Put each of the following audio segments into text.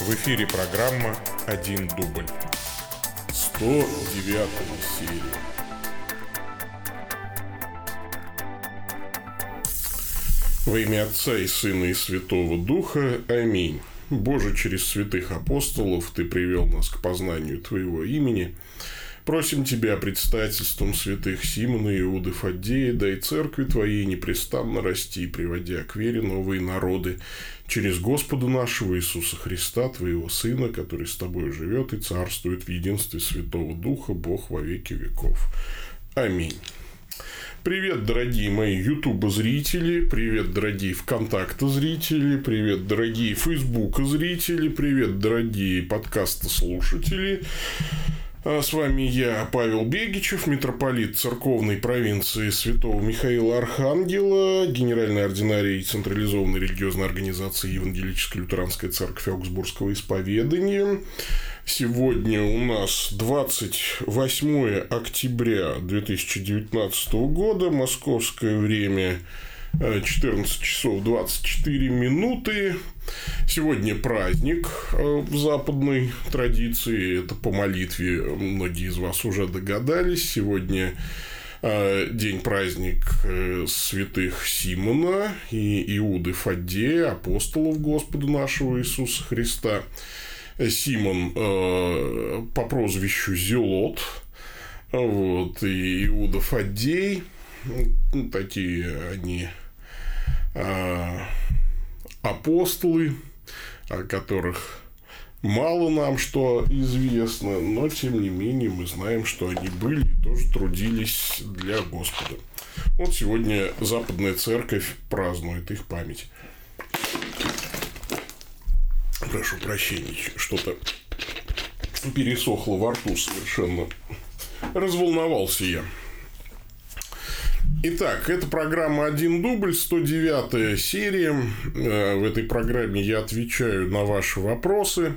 В эфире программа «Один дубль». 109 серия. Во имя Отца и Сына и Святого Духа. Аминь. Боже, через святых апостолов Ты привел нас к познанию Твоего имени. Просим Тебя предстательством святых Симона Иуды Фаддея, дай церкви Твоей непрестанно расти, приводя к вере новые народы, через Господа нашего Иисуса Христа, Твоего Сына, который с Тобой живет и царствует в единстве Святого Духа, Бог во веки веков. Аминь. Привет, дорогие мои ютуба-зрители, привет, дорогие ВКонтакта-зрители, привет, дорогие Фейсбука-зрители, привет, дорогие подкаста-слушатели. А с вами я, Павел Бегичев, митрополит церковной провинции Святого Михаила Архангела, генеральный ординарий централизованной религиозной организации Евангелическая лютеранская церковь Аугсбургского исповедания. Сегодня у нас 28 октября 2019 года, московское время 14 часов 24 минуты. Сегодня праздник э, в западной традиции. Это по молитве многие из вас уже догадались. Сегодня э, день праздник э, святых Симона и Иуды Фаддея, апостолов Господа нашего Иисуса Христа. Симон по прозвищу Зелот, вот, и Иуда Фаддей, такие они апостолы, о которых мало нам что известно, но тем не менее мы знаем, что они были и тоже трудились для Господа. Вот сегодня Западная Церковь празднует их память. Прошу прощения, что-то пересохло во рту совершенно. Разволновался я. Итак, это программа «Один дубль», 109 серия. Э, в этой программе я отвечаю на ваши вопросы.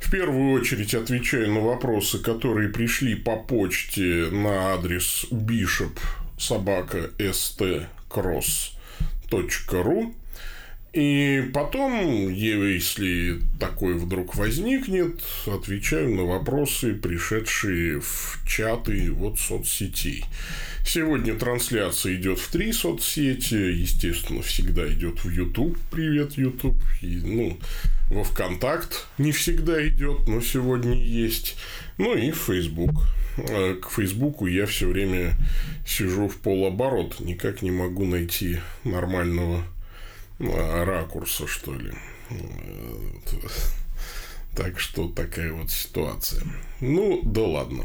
В первую очередь отвечаю на вопросы, которые пришли по почте на адрес bishop собака stcross.ru. И потом, если такой вдруг возникнет, отвечаю на вопросы, пришедшие в чаты вот соцсетей. Сегодня трансляция идет в три соцсети, естественно, всегда идет в YouTube. Привет, YouTube. И, ну, во ВКонтакт не всегда идет, но сегодня есть. Ну и Facebook. А к Фейсбуку я все время сижу в полоборот, никак не могу найти нормального а, ракурса, что ли. Так что такая вот ситуация. Ну, да ладно.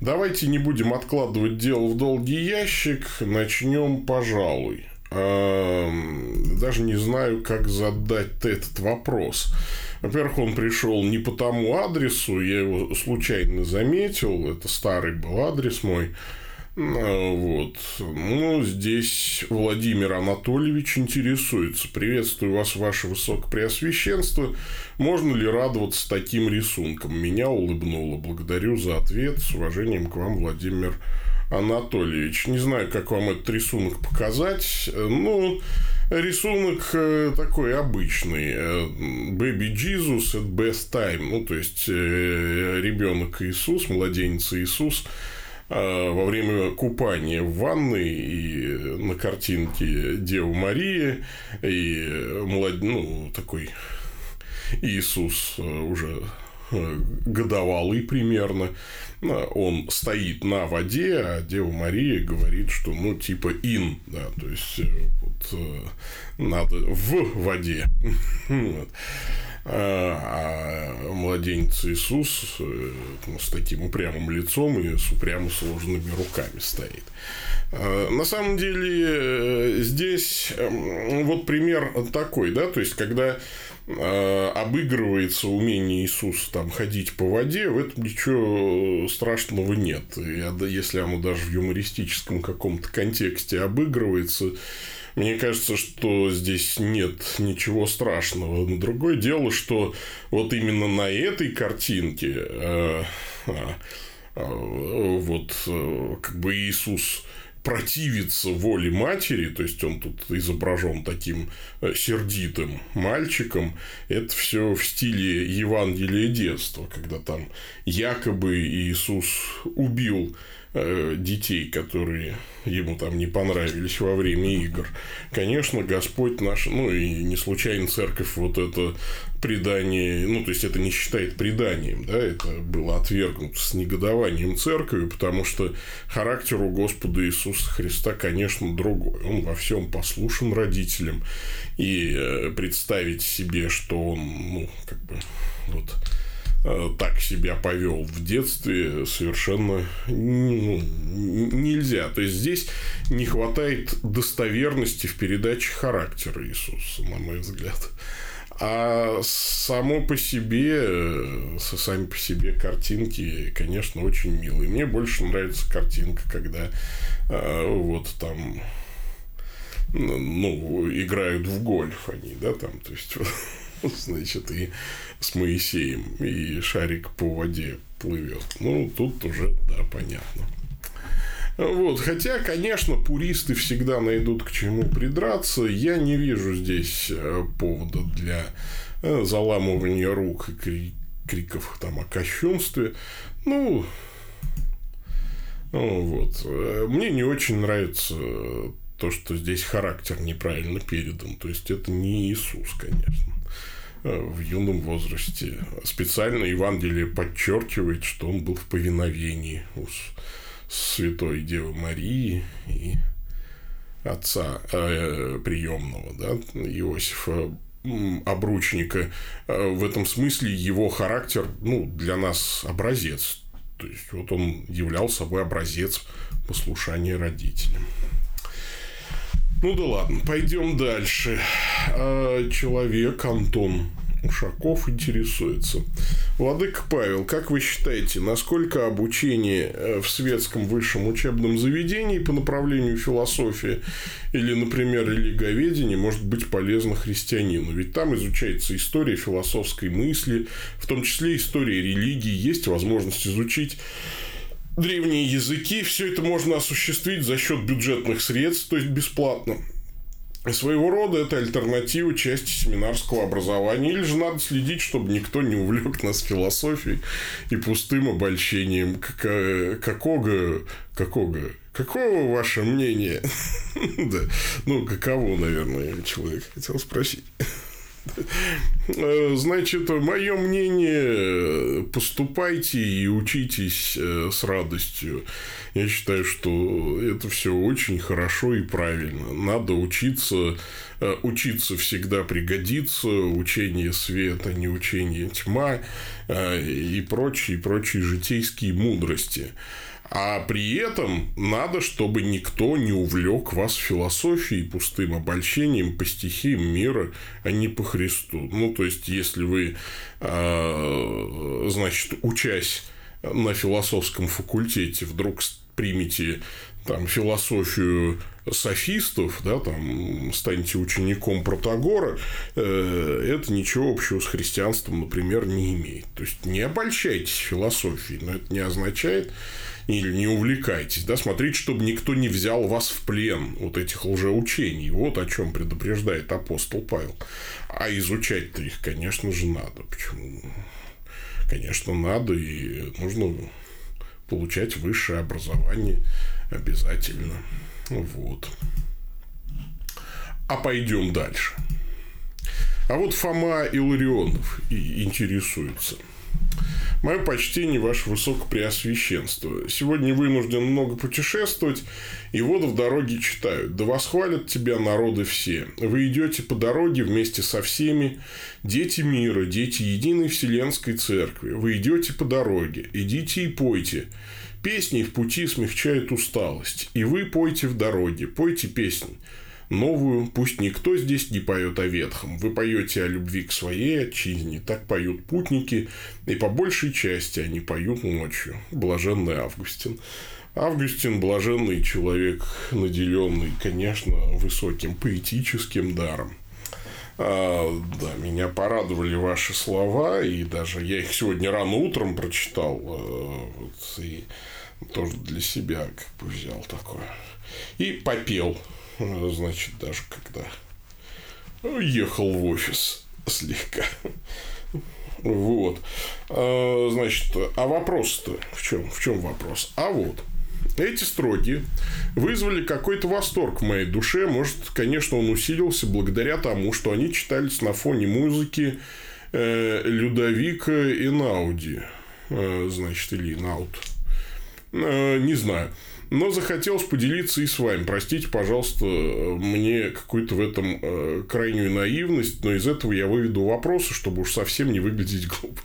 Давайте не будем откладывать дело в долгий ящик. Начнем, пожалуй. Даже не знаю, как задать этот вопрос. Во-первых, он пришел не по тому адресу, я его случайно заметил. Это старый был адрес мой. А, вот. Ну, здесь Владимир Анатольевич интересуется. Приветствую вас, ваше высокопреосвященство. Можно ли радоваться таким рисунком? Меня улыбнуло. Благодарю за ответ. С уважением к вам, Владимир Анатольевич. Не знаю, как вам этот рисунок показать. Ну, рисунок э, такой обычный. Э, Baby Jesus at best time. Ну, то есть, э, ребенок Иисус, младенец Иисус – во время купания в ванной и на картинке Дева Мария и молод... ну, такой Иисус э, уже э, годовалый примерно, он стоит на воде, а Дева Мария говорит, что, ну, типа ин, да, то есть, э, вот, надо в воде. А, а младенец Иисус э, с таким упрямым лицом и с упрямо сложенными руками стоит. А, на самом деле э, здесь эм, вот пример такой, да, то есть когда э, обыгрывается умение Иисуса там ходить по воде, в этом ничего страшного нет. И если оно даже в юмористическом каком-то контексте обыгрывается, мне кажется, что здесь нет ничего страшного. Но другое дело, что вот именно на этой картинке э, э, э, вот как бы Иисус противится воле матери, то есть он тут изображен таким э, сердитым мальчиком, это все в стиле Евангелия детства, когда там якобы Иисус убил детей, которые ему там не понравились во время игр. Конечно, Господь наш, ну и не случайно церковь вот это предание, ну то есть это не считает преданием, да, это было отвергнуто с негодованием церкви, потому что характер у Господа Иисуса Христа, конечно, другой. Он во всем послушен родителям и э, представить себе, что он, ну, как бы, вот Э, так себя повел в детстве, совершенно ну, нельзя. То есть здесь не хватает достоверности в передаче характера Иисуса, на мой взгляд. А само по себе, сами по себе картинки, конечно, очень милые. Мне больше нравится картинка, когда э, вот там ну, играют в гольф они, да, там, то есть значит, и с Моисеем, и шарик по воде плывет. Ну, тут уже, да, понятно. Вот, хотя, конечно, пуристы всегда найдут к чему придраться. Я не вижу здесь э, повода для э, заламывания рук и криков там о кощунстве. Ну, ну вот. Э, мне не очень нравится то, что здесь характер неправильно передан. То есть это не Иисус, конечно. Э, в юном возрасте. Специально Евангелие подчеркивает, что он был в повиновении у Святой Девы Марии и отца э, приемного, да, Иосифа обручника. Э, в этом смысле его характер, ну, для нас образец. То есть, вот он являл собой образец послушания родителям. Ну да ладно, пойдем дальше. А, человек Антон Ушаков интересуется. Владыка Павел, как вы считаете, насколько обучение э, в светском высшем учебном заведении по направлению философии или, например, религоведения может быть полезно христианину? Ведь там изучается история философской мысли, в том числе история религии, есть возможность изучить древние языки. Все это можно осуществить за счет бюджетных средств, то есть бесплатно. Своего рода это альтернатива части семинарского образования. Или же надо следить, чтобы никто не увлек нас философией и пустым обольщением. Какого, какого, какого ваше мнение? Ну, каково, наверное, человек хотел спросить. Э, значит, мое мнение, поступайте и учитесь э, с радостью. Я считаю, что это все очень хорошо и правильно. Надо учиться, э, учиться всегда пригодится, учение света, не учение тьма и прочие, прочие житейские мудрости. А при этом надо, чтобы никто не увлек вас философией, пустым обольщением по стихиям мира, а не по Христу. Ну, то есть, если вы, а, значит, учась на философском факультете, вдруг примете там, философию софистов, да, там, станете учеником Протагора, э, это ничего общего с христианством, например, не имеет. То есть, не обольщайтесь философией, но это не означает, или не увлекайтесь, да, смотрите, чтобы никто не взял вас в плен вот этих лжеучений. Вот о чем предупреждает апостол Павел. А изучать-то их, конечно же, надо. Почему? Конечно, надо, и нужно получать высшее образование обязательно. Вот. А пойдем дальше. А вот Фома Илларионов интересуется – Мое почтение, ваше высокопреосвященство. Сегодня вынужден много путешествовать, и вот в дороге читают. Да восхвалят тебя народы все. Вы идете по дороге вместе со всеми, дети мира, дети единой вселенской церкви. Вы идете по дороге, идите и пойте. Песни в пути смягчают усталость. И вы пойте в дороге, пойте песни новую, пусть никто здесь не поет о ветхом. Вы поете о любви к своей отчизне, так поют путники, и по большей части они поют ночью. Блаженный Августин. Августин – блаженный человек, наделенный, конечно, высоким поэтическим даром. А, да, меня порадовали ваши слова, и даже я их сегодня рано утром прочитал. А, вот, и Тоже для себя как бы взял такое. И попел, значит, даже когда ехал в офис слегка. Вот. А, значит, а вопрос-то в чем? В чем вопрос? А вот. Эти строки вызвали какой-то восторг в моей душе. Может, конечно, он усилился благодаря тому, что они читались на фоне музыки э, Людовика и Науди. Э, значит, или Наут. Э, не знаю. Но захотелось поделиться и с вами. Простите, пожалуйста, мне какую-то в этом э, крайнюю наивность, но из этого я выведу вопросы, чтобы уж совсем не выглядеть глупо.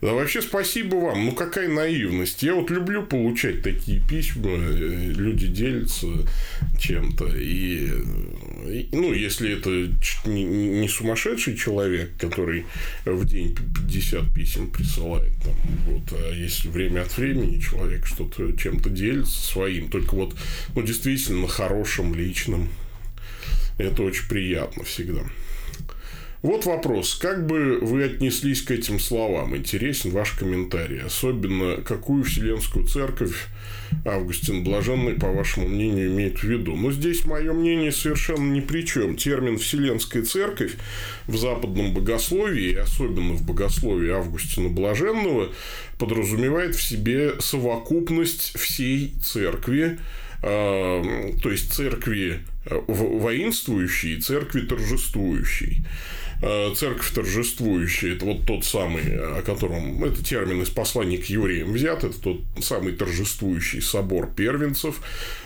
Да вообще спасибо вам. Ну, какая наивность. Я вот люблю получать такие письма. Э, люди делятся чем-то. И, и ну, если это не, не сумасшедший человек, который в день 50 писем присылает, там, вот, а если время от времени человек что-то чем-то делится своим, только вот, ну, действительно, хорошим, личным, это очень приятно всегда. Вот вопрос. Как бы вы отнеслись к этим словам? Интересен ваш комментарий. Особенно, какую Вселенскую Церковь Августин Блаженный, по вашему мнению, имеет в виду? Но здесь мое мнение совершенно ни при чем. Термин «Вселенская Церковь» в западном богословии, особенно в богословии Августина Блаженного, подразумевает в себе совокупность всей Церкви, э, то есть церкви э, воинствующей и церкви торжествующей. Э, церковь торжествующая, это вот тот самый, о котором, это термин из послания к евреям взят, это тот самый торжествующий собор первенцев,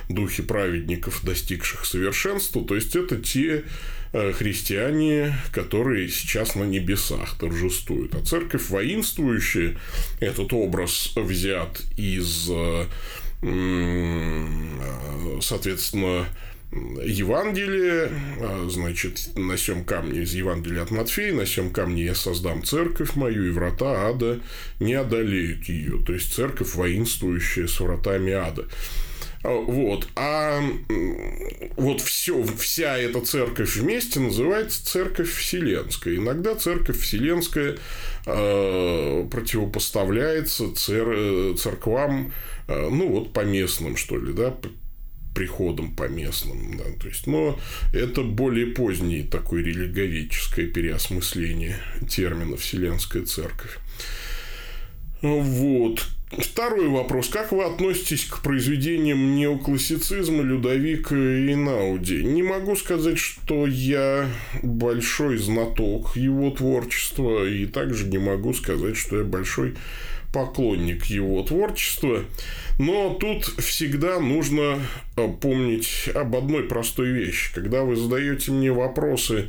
духи праведников, достигших совершенства, то есть, это те э, христиане, которые сейчас на небесах торжествуют. А церковь воинствующая, этот образ взят из, э, соответственно, Евангелие, а, значит, на сем камне из Евангелия от Матфея, на сем камне я создам церковь мою, и врата ада не одолеют ее. То есть, церковь воинствующая с вратами ада. А, вот. А вот все, вся эта церковь вместе называется церковь вселенская. Иногда церковь вселенская э, противопоставляется цер, церквам, э, ну вот по местным, что ли, да, приходом по местным. Да, то есть, но это более позднее такое религовическое переосмысление термина «Вселенская церковь». Вот. Второй вопрос. Как вы относитесь к произведениям неоклассицизма Людовика и Науди? Не могу сказать, что я большой знаток его творчества, и также не могу сказать, что я большой поклонник его творчества. Но тут всегда нужно э, помнить об одной простой вещи. Когда вы задаете мне вопросы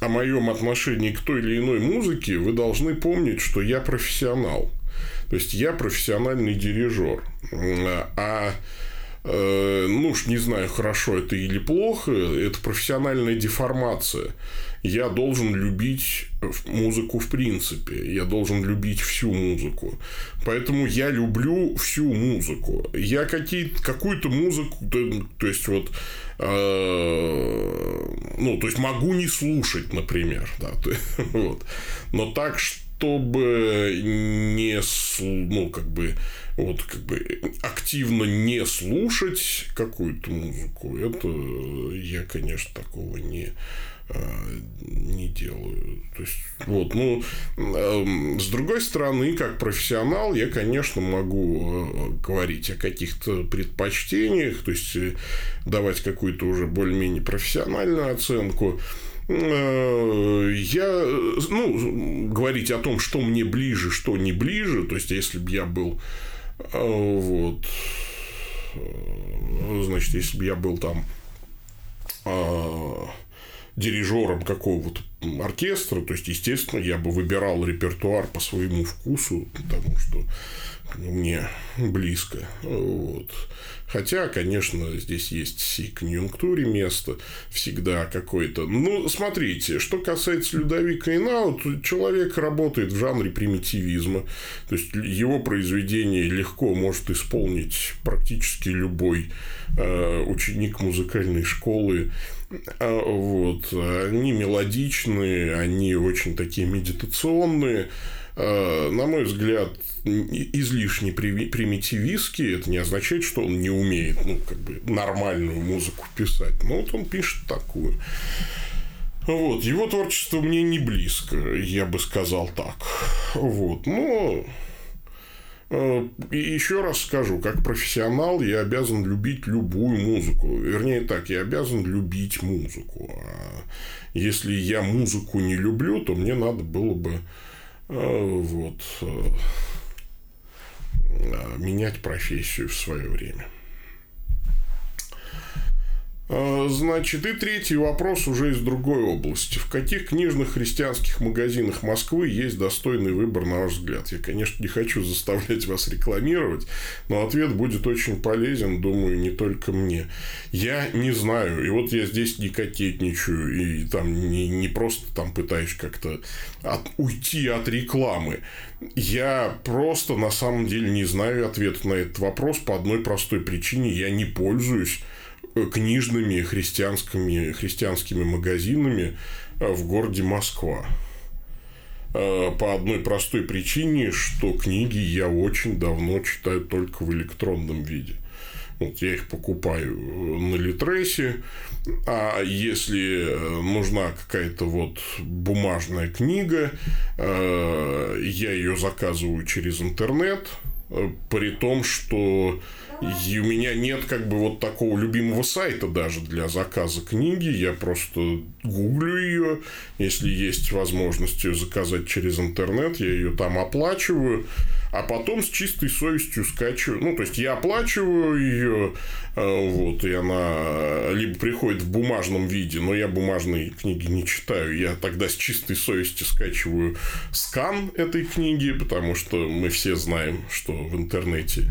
о моем отношении к той или иной музыке, вы должны помнить, что я профессионал. То есть я профессиональный дирижер. А э, ну уж не знаю, хорошо это или плохо, это профессиональная деформация я должен любить музыку в принципе. Я должен любить всю музыку. Поэтому я люблю всю музыку. Я какую-то музыку, то, то есть вот э, ну, то есть могу не слушать, например, да, то, вот. Но так, чтобы не, ну, как бы, вот, как бы активно не слушать какую-то музыку, это я, конечно, такого не, не делаю. То есть, вот, ну, эм, с другой стороны, как профессионал, я, конечно, могу э, говорить о каких-то предпочтениях, то есть, э, давать какую-то уже более-менее профессиональную оценку. Э, я, ну, говорить о том, что мне ближе, что не ближе, то есть, если бы я был, вот, значит, если бы я был там дирижером какого-то оркестра, то есть, естественно, я бы выбирал репертуар по своему вкусу, потому что мне близко. Вот. Хотя, конечно, здесь есть и конъюнктуре место всегда какое-то. Ну, смотрите, что касается Людовика Инау, то человек работает в жанре примитивизма. То есть, его произведение легко может исполнить практически любой э, ученик музыкальной школы вот. Они мелодичные, они очень такие медитационные. э, на мой взгляд, излишне примитивистский. Это не означает, что он не умеет ну, как бы нормальную музыку писать. Но вот он пишет такую. Вот. Его творчество мне не близко, я бы сказал так. Вот. Но и еще раз скажу, как профессионал я обязан любить любую музыку. Вернее так, я обязан любить музыку. А если я музыку не люблю, то мне надо было бы э, вот, э, менять профессию в свое время. А, значит, и третий вопрос уже из другой области. В каких книжных христианских магазинах Москвы есть достойный выбор, на ваш взгляд? Я, конечно, не хочу заставлять вас рекламировать, но ответ будет очень полезен, думаю, не только мне. Я не знаю, и вот я здесь не кокетничаю, и там не, не просто там пытаюсь как-то от, уйти от рекламы. Я просто на самом деле не знаю ответа на этот вопрос по одной простой причине. Я не пользуюсь книжными христианскими, христианскими магазинами э, в городе Москва. Э, по одной простой причине, что книги я очень давно читаю только в электронном виде. Вот я их покупаю на Литресе, а если нужна какая-то вот бумажная книга, э, я ее заказываю через интернет, при том, что и у меня нет как бы вот такого любимого сайта даже для заказа книги. Я просто гуглю ее. Если есть возможность ее заказать через интернет, я ее там оплачиваю а потом с чистой совестью скачиваю. Ну, то есть, я оплачиваю ее, э, вот, и она либо приходит в бумажном виде, но я бумажные книги не читаю. Я тогда с чистой совестью скачиваю скан этой книги, потому что мы все знаем, что в интернете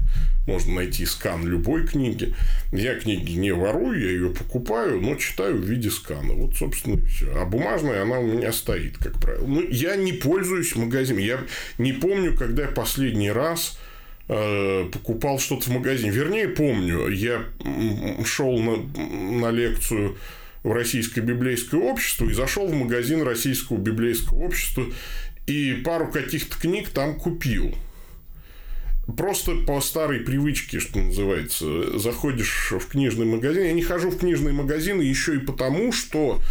можно найти скан любой книги. Я книги не ворую, я ее покупаю, но читаю в виде скана. Вот, собственно, и все. А бумажная она у меня стоит, как правило. Ну, я не пользуюсь магазином. Я не помню, когда я последний раз э, покупал что-то в магазине. Вернее, помню, я шел на, на лекцию в Российское библейское общество и зашел в магазин Российского библейского общества и пару каких-то книг там купил просто по старой привычке, что называется, заходишь в книжный магазин. Я не хожу в книжные магазины еще и потому, что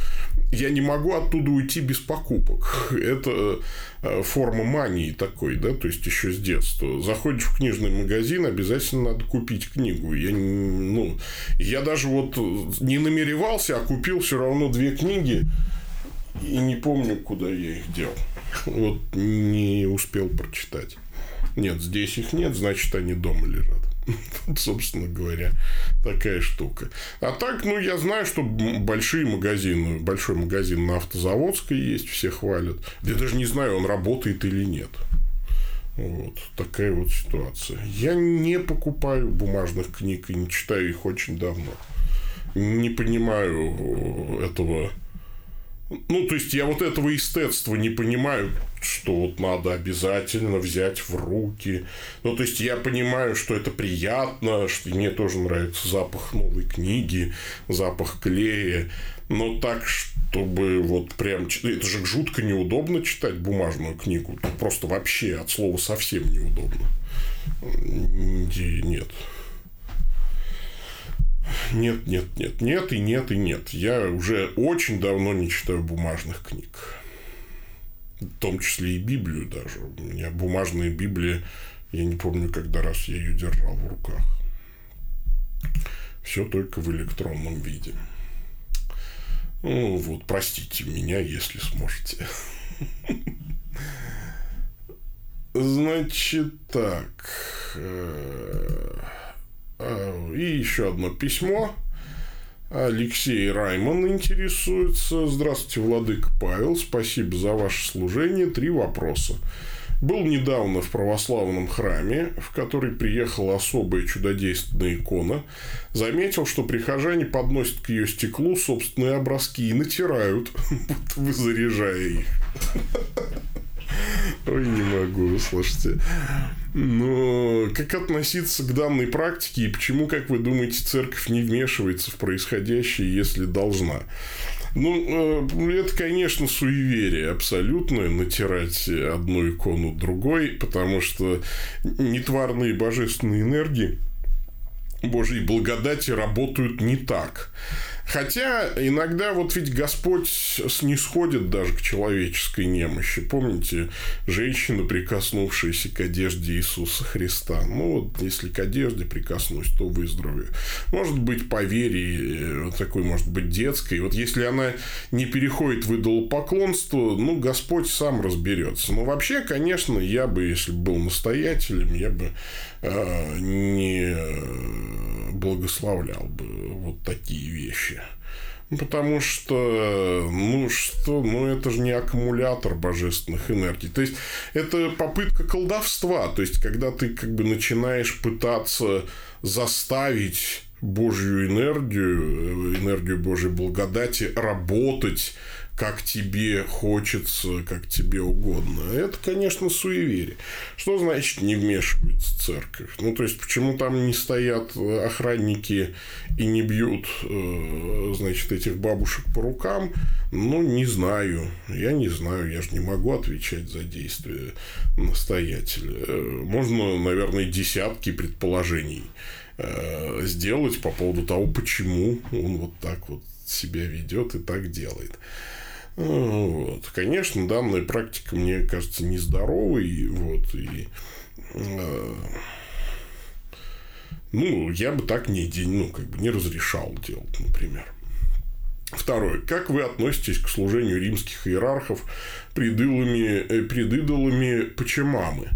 я не могу оттуда уйти без покупок. Это э, форма мании такой, да, то есть еще с детства. Заходишь в книжный магазин, обязательно надо купить книгу. Я, ну, я даже вот не намеревался, а купил все равно две книги и не помню, куда я их дел. Вот не успел прочитать. Нет, здесь их нет, значит, они дома лежат. собственно говоря, такая штука. А так, ну, я знаю, что большие магазины, большой магазин на Автозаводской есть, все хвалят. Я даже не знаю, он работает или нет. Вот такая вот ситуация. Я не покупаю бумажных книг и не читаю их очень давно. Не понимаю этого ну, то есть, я вот этого эстетства не понимаю, что вот надо обязательно взять в руки. Ну, то есть, я понимаю, что это приятно, что мне тоже нравится запах новой книги, запах клея. Но так, чтобы вот прям... Это же жутко неудобно читать бумажную книгу. Просто вообще от слова совсем неудобно. Нет. Нет, нет, нет, нет и нет и нет. Я уже очень давно не читаю бумажных книг. В том числе и Библию даже. У меня бумажная Библия, я не помню, когда раз я ее держал в руках. Все только в электронном виде. Ну, вот, простите меня, если сможете. Значит, так. Э, и еще одно письмо. Алексей Райман интересуется. Здравствуйте, Владыка Павел. Спасибо за ваше служение. Три вопроса. Был недавно в православном храме, в который приехала особая чудодейственная икона. Заметил, что прихожане подносят к ее стеклу собственные образки и натирают, будто бы заряжая их. Ой, не могу, слушайте. Но как относиться к данной практике и почему, как вы думаете, церковь не вмешивается в происходящее, если должна? Ну, э, это, конечно, суеверие абсолютное, натирать одну икону другой, потому что нетварные божественные энергии Божьей благодати работают не так. Хотя иногда вот ведь Господь снисходит даже к человеческой немощи. Помните, женщина, прикоснувшаяся к одежде Иисуса Христа. Ну, вот если к одежде прикоснусь, то выздоровею. Может быть, по вере, вот такой, может быть, детской. Вот если она не переходит в идолопоклонство, ну, Господь сам разберется. Но вообще, конечно, я бы, если бы был настоятелем, я бы э, не благословлял бы вот такие вещи. Потому что, ну что, ну это же не аккумулятор божественных энергий. То есть, это попытка колдовства. То есть, когда ты как бы начинаешь пытаться заставить Божью энергию, энергию Божьей благодати работать как тебе хочется, как тебе угодно. Это, конечно, суеверие. Что значит не вмешивается церковь? Ну, то есть, почему там не стоят охранники и не бьют, э, значит, этих бабушек по рукам? Ну, не знаю. Я не знаю. Я же не могу отвечать за действия настоятеля. Э, можно, наверное, десятки предположений э, сделать по поводу того, почему он вот так вот себя ведет и так делает. Вот. Конечно, данная практика, мне кажется, нездоровой. Вот, и, э, ну, я бы так не, ну, как бы не разрешал делать, например. Второе. Как вы относитесь к служению римских иерархов пред идолами, э, пред идолами Пачемамы?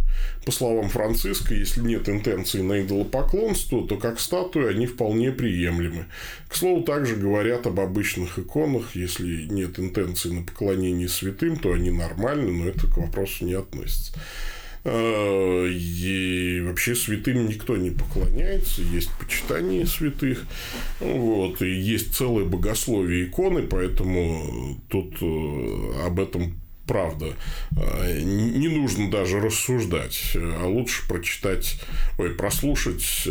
По словам Франциска, если нет интенции на идолопоклонство, то как статуи они вполне приемлемы. К слову, также говорят об обычных иконах. Если нет интенции на поклонение святым, то они нормальны, но это к вопросу не относится. Э, и вообще святым никто не поклоняется, есть почитание святых, вот, и есть целое богословие иконы, поэтому тут э, об этом правда. Э, не нужно даже рассуждать, а лучше прочитать, ой, прослушать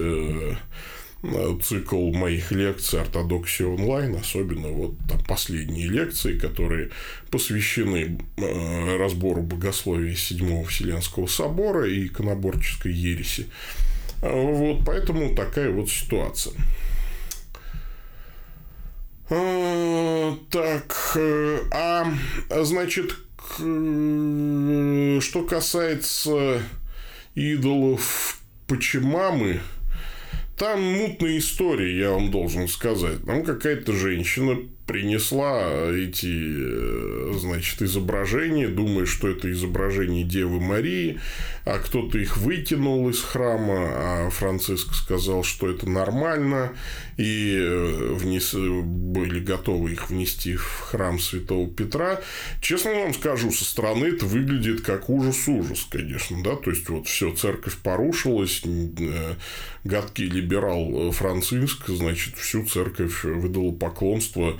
Э, цикл моих лекций «Ортодоксия онлайн», особенно вот там последние лекции, которые посвящены э, разбору богословия Седьмого Вселенского собора и иконоборческой ереси. Вот поэтому такая вот ситуация. Так, а значит, что касается идолов Почемамы, там мутная история, я вам должен сказать. Там какая-то женщина принесла эти, э, значит, изображения, думая, что это изображение Девы Марии, а кто-то их выкинул из храма, а Франциск сказал, что это нормально, и э, внес... были готовы их внести в храм Святого Петра. Честно вам скажу, со стороны это выглядит как ужас-ужас, конечно, да, то есть, вот все, церковь порушилась, э, гадкий либерал Франциск, значит, всю церковь выдала поклонство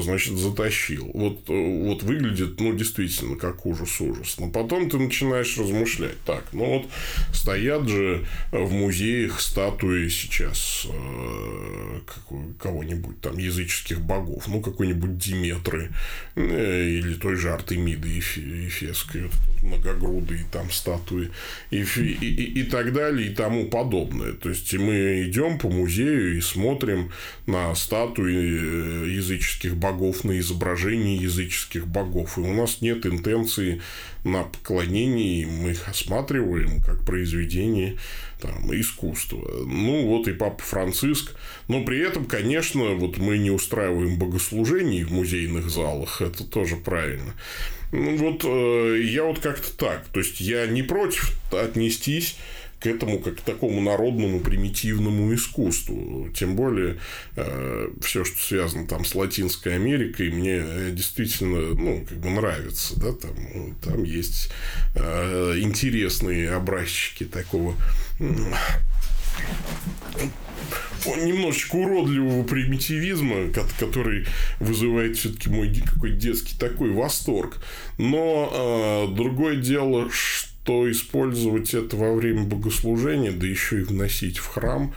значит, затащил. Вот, э, вот выглядит, ну, действительно, как ужас-ужас. Но потом ты начинаешь размышлять. Так, ну вот стоят же в музеях статуи сейчас э, кого-нибудь там языческих богов, ну, какой-нибудь Диметры или той же Артемиды Ефесской, вот, многогрудые там статуи и, и, и, и так далее и тому подобное. То есть мы идем по музею и смотрим на статуи языческих богов, на изображения языческих богов. И у нас нет интенции на поклонение, мы их осматриваем как произведение там, искусства. Ну, вот и Папа Франциск. Но при этом, конечно, вот мы не устраиваем богослужений в музейных залах, это тоже правильно. Ну, вот э, я вот как-то так. То есть, я не против отнестись к этому как к такому народному примитивному искусству. Тем более, э, все, что связано там с Латинской Америкой, мне действительно ну, как бы нравится. Да? Там, там есть э, интересные образчики такого немножечко уродливого примитивизма, который вызывает все-таки мой какой детский такой восторг. Но э, другое дело, что то использовать это во время богослужения, да еще и вносить в храм,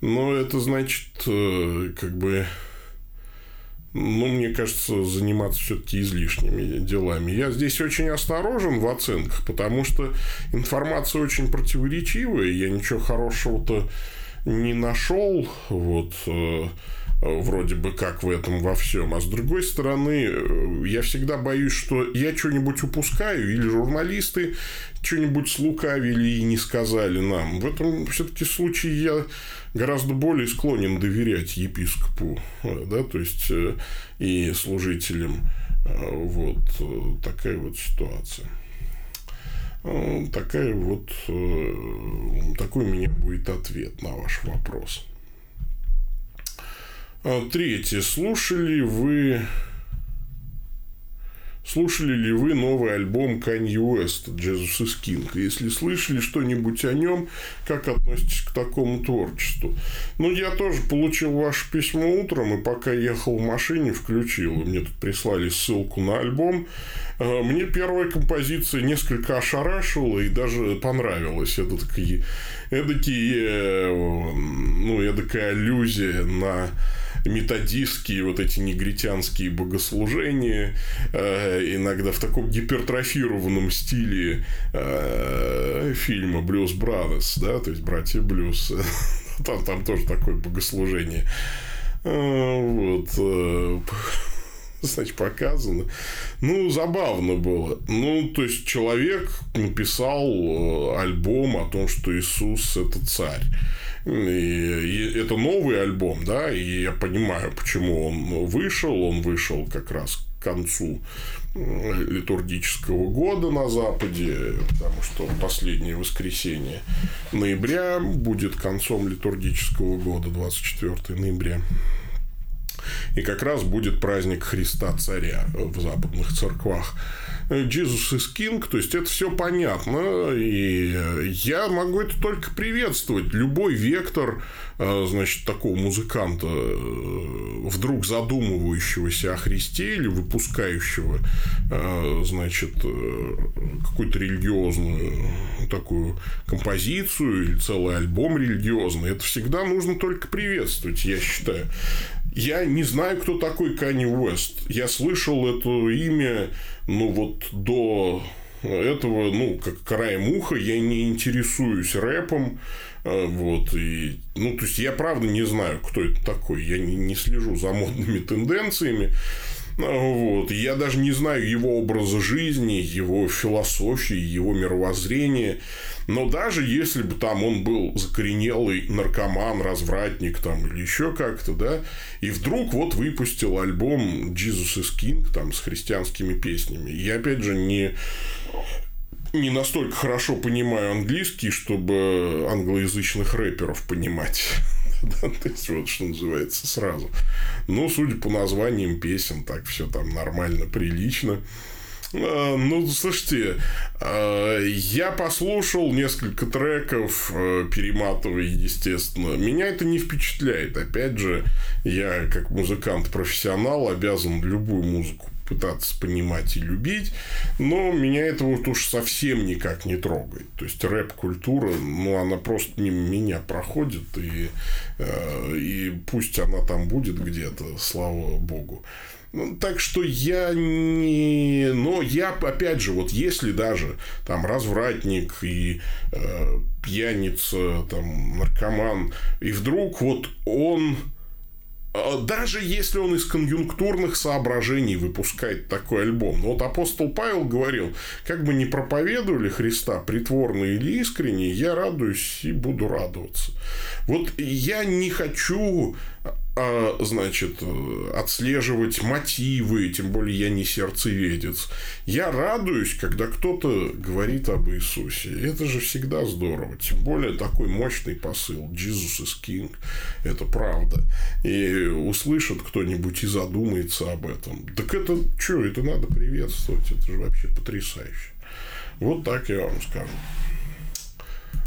но это значит, э, как бы, ну, мне кажется, заниматься все-таки излишними делами. Я здесь очень осторожен в оценках, потому что информация очень противоречивая, я ничего хорошего-то не нашел. Вот э, вроде бы как в этом во всем. А с другой стороны, э, я всегда боюсь, что я что-нибудь упускаю, или журналисты что-нибудь слукавили и не сказали нам. В этом все-таки случае я гораздо более склонен доверять епископу, э, да, то есть э, и служителям. Вот такая вот ситуация. Такая вот, такой у меня будет ответ на ваш вопрос. А, третье. Слушали вы... Слушали ли вы новый альбом Kanye West «Jesus is King»? Если слышали что-нибудь о нем, как относитесь к такому творчеству? Ну, я тоже получил ваше письмо утром, и пока ехал в машине, включил. Мне тут прислали ссылку на альбом. А, мне первая композиция несколько ошарашила и даже понравилась. Это такие, эдакие, э, ну, эдакая аллюзия на методистские вот эти негритянские богослужения, э, иногда в таком гипертрофированном стиле э, фильма «Блюз Брадос», да, то есть «Братья Блюз». Там, там тоже такое богослужение. Э, вот значит, показано. Ну, забавно было. Ну, то есть, человек написал альбом о том, что Иисус – это царь. И, это новый альбом, да, и я понимаю, почему он вышел. Он вышел как раз к концу литургического года на Западе, потому что последнее воскресенье ноября будет концом литургического года, 24 ноября. И как раз будет праздник Христа Царя в западных церквах. Jesus is King, то есть это все понятно, и я могу это только приветствовать. Любой вектор, э, значит, такого музыканта, э, вдруг задумывающегося о Христе или выпускающего, э, значит, какую-то религиозную такую композицию или целый альбом религиозный, это всегда нужно только приветствовать, я считаю. Я не знаю, кто такой Канни Уэст. Я слышал это имя, ну, вот до этого, ну, как краем уха, я не интересуюсь рэпом, э, вот, и, ну, то есть, я правда не знаю, кто это такой, я не, не слежу за модными тенденциями, вот. Я даже не знаю его образа жизни, его философии, его мировоззрения. Но даже если бы там он был закоренелый наркоман, развратник там или еще как-то, да, и вдруг вот выпустил альбом Jesus is King там с христианскими песнями. Я опять же не не настолько хорошо понимаю английский, чтобы англоязычных рэперов понимать. Да, то есть, вот что называется сразу. Но, судя по названиям песен, так все там нормально, прилично. А, ну, слушайте, а, я послушал несколько треков, а, перематывая, естественно. Меня это не впечатляет. Опять же, я как музыкант-профессионал обязан любую музыку пытаться понимать и любить, но меня это вот уж совсем никак не трогает. То есть рэп-культура, ну, она просто мимо меня проходит, и, э, и пусть она там будет где-то, слава богу. Так что я не... Но я, опять же, вот если даже там развратник и э, пьяница, там, наркоман, и вдруг вот он а, даже если он из конъюнктурных соображений выпускает такой альбом. Вот апостол Павел говорил, как бы не проповедовали Христа притворно или искренне, я радуюсь и буду радоваться. Вот я не хочу а, значит, отслеживать мотивы, тем более я не сердцеведец. Я радуюсь, когда кто-то говорит об Иисусе. Это же всегда здорово. Тем более такой мощный посыл. Jesus is King. Это правда. И услышит кто-нибудь и задумается об этом. Так это что, это надо приветствовать. Это же вообще потрясающе. Вот так я вам скажу.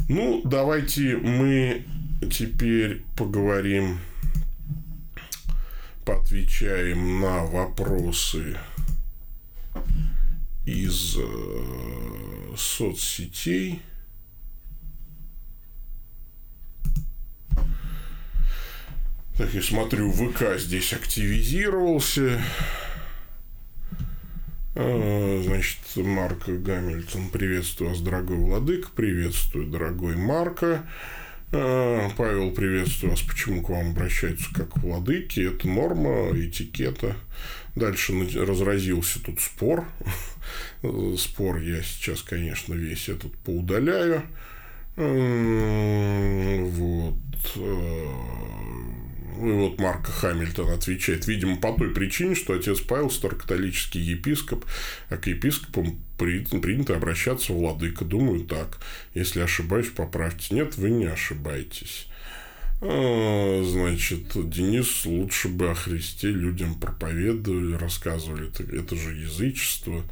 Ну, давайте мы теперь поговорим поотвечаем на вопросы из э, соцсетей. Так, я смотрю, ВК здесь активизировался. А, значит, Марк Гамильтон, приветствую вас, дорогой Владык, приветствую, дорогой Марка. А, Павел, приветствую вас. Почему к вам обращаются как к владыке? Это норма, этикета. Дальше разразился тут спор. Спор я сейчас, конечно, весь этот поудаляю. Вот. Э, и вот Марка Хамильтон отвечает, видимо, по той причине, что отец Павел старокатолический епископ, а к епископам принято обращаться владыка. Думаю, так. Если ошибаюсь, поправьте. Нет, вы не ошибаетесь. А, значит, Денис лучше бы о Христе людям проповедовали, рассказывали. Это, это же язычество.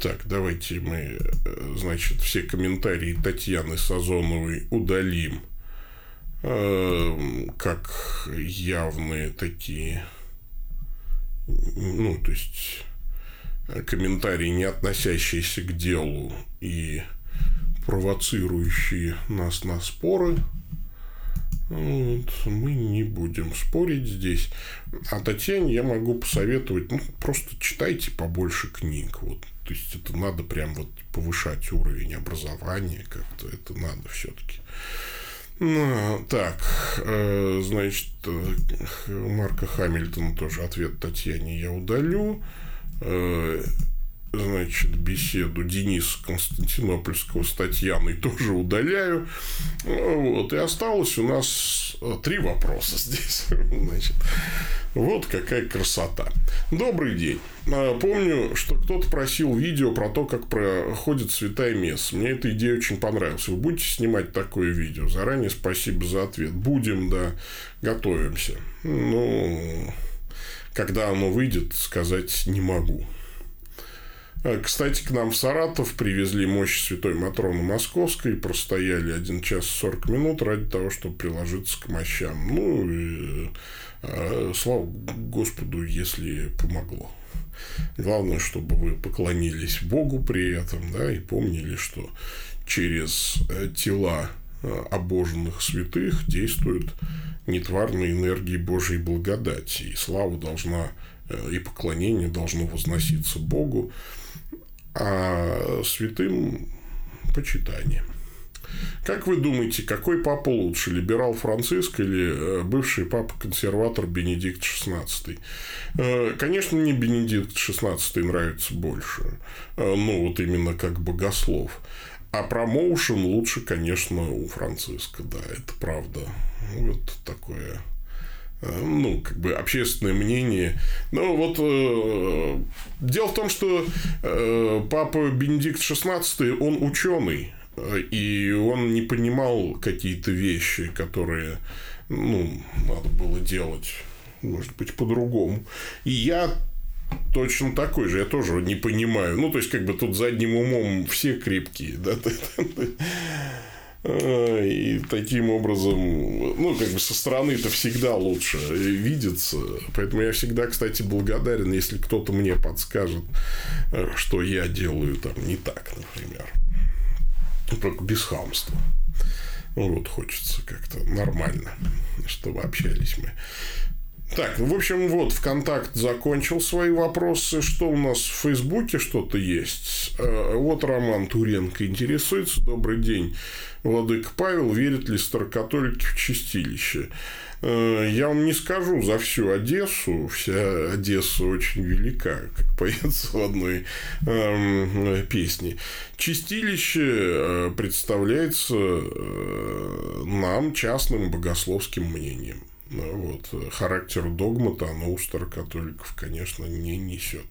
Так, давайте мы, э, значит, все комментарии Татьяны Сазоновой удалим э, как явные такие, ну, то есть комментарии, не относящиеся к делу и провоцирующие нас на споры. Вот, мы не будем спорить здесь. А Татьяне я могу посоветовать, ну, просто читайте побольше книг. Вот то есть это надо прям вот повышать уровень образования как-то, это надо все-таки. Ну, так, э, значит, э, Марка Хамильтона тоже ответ Татьяне я удалю. Значит, беседу Дениса Константинопольского с Татьяной тоже удаляю. Вот. И осталось у нас э, три вопроса здесь. Значит, вот какая красота. Добрый день. А, помню, что кто-то просил видео про то, как проходит святая месса. Мне эта идея очень понравилась. Вы будете снимать такое видео? Заранее спасибо за ответ. Будем, да. Готовимся. Ну, когда оно выйдет, сказать не могу. А, кстати, к нам в Саратов привезли мощь Святой Матроны Московской, простояли 1 час 40 минут ради того, чтобы приложиться к мощам. Ну, и, э, слава Господу, если помогло. Главное, чтобы вы поклонились Богу при этом, да, и помнили, что через э, тела э, обоженных святых действуют нетварные энергии Божьей благодати. И слава должна и поклонение должно возноситься Богу а святым почитание. Как вы думаете, какой папа лучше, либерал Франциск или э, бывший папа-консерватор Бенедикт XVI? Э, конечно, мне Бенедикт XVI нравится больше. Э, ну, вот именно как богослов. А промоушен лучше, конечно, у Франциска, да, это правда. Вот такое ну, как бы общественное мнение. Ну, вот э, дело в том, что э, папа Бенедикт XVI, он ученый, и он не понимал какие-то вещи, которые, ну, надо было делать, может быть, по-другому. И я точно такой же, я тоже не понимаю. Ну, то есть, как бы тут задним умом все крепкие, да, И таким образом, ну, как бы со стороны это всегда лучше видится. Поэтому я всегда, кстати, благодарен, если кто-то мне подскажет, э, что я делаю там не так, например. Только без хамства. Ну, вот хочется как-то нормально, чтобы общались мы. Так, в общем, вот, ВКонтакт закончил свои вопросы. Что у нас в Фейсбуке что-то есть? Э, вот Роман Туренко интересуется. Добрый день, Владыка Павел. Верит ли старокатолики в чистилище? Э, я вам не скажу за всю Одессу. Вся Одесса очень велика, как поется в одной эм, песне. Чистилище э, представляется нам частным богословским мнением. Вот. Характер догмата оно у старокатоликов, конечно, не несет.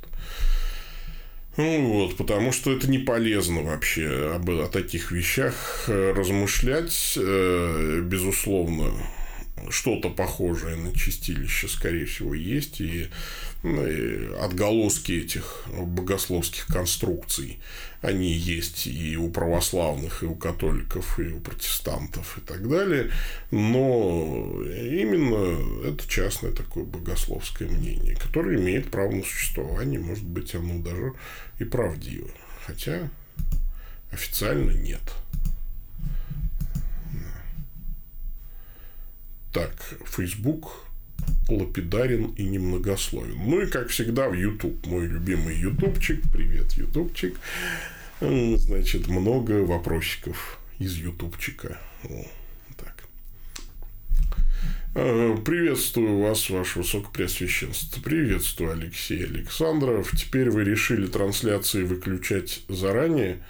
Ну, вот, потому что это не полезно вообще об, о таких вещах размышлять, э, безусловно что-то похожее на чистилище, скорее всего, есть, и отголоски этих богословских конструкций, они есть и у православных, и у католиков, и у протестантов, и так далее, но именно это частное такое богословское мнение, которое имеет право на существование, может быть, оно даже и правдиво, хотя Официально нет. Так, Facebook лапидарен и немногословен. Ну и, как всегда, в YouTube. Мой любимый ютубчик. Привет, ютубчик. Значит, много вопросиков из ютубчика. Так. Э, приветствую вас, ваше высокопреосвященство. Приветствую, Алексей Александров. Теперь вы решили трансляции выключать заранее.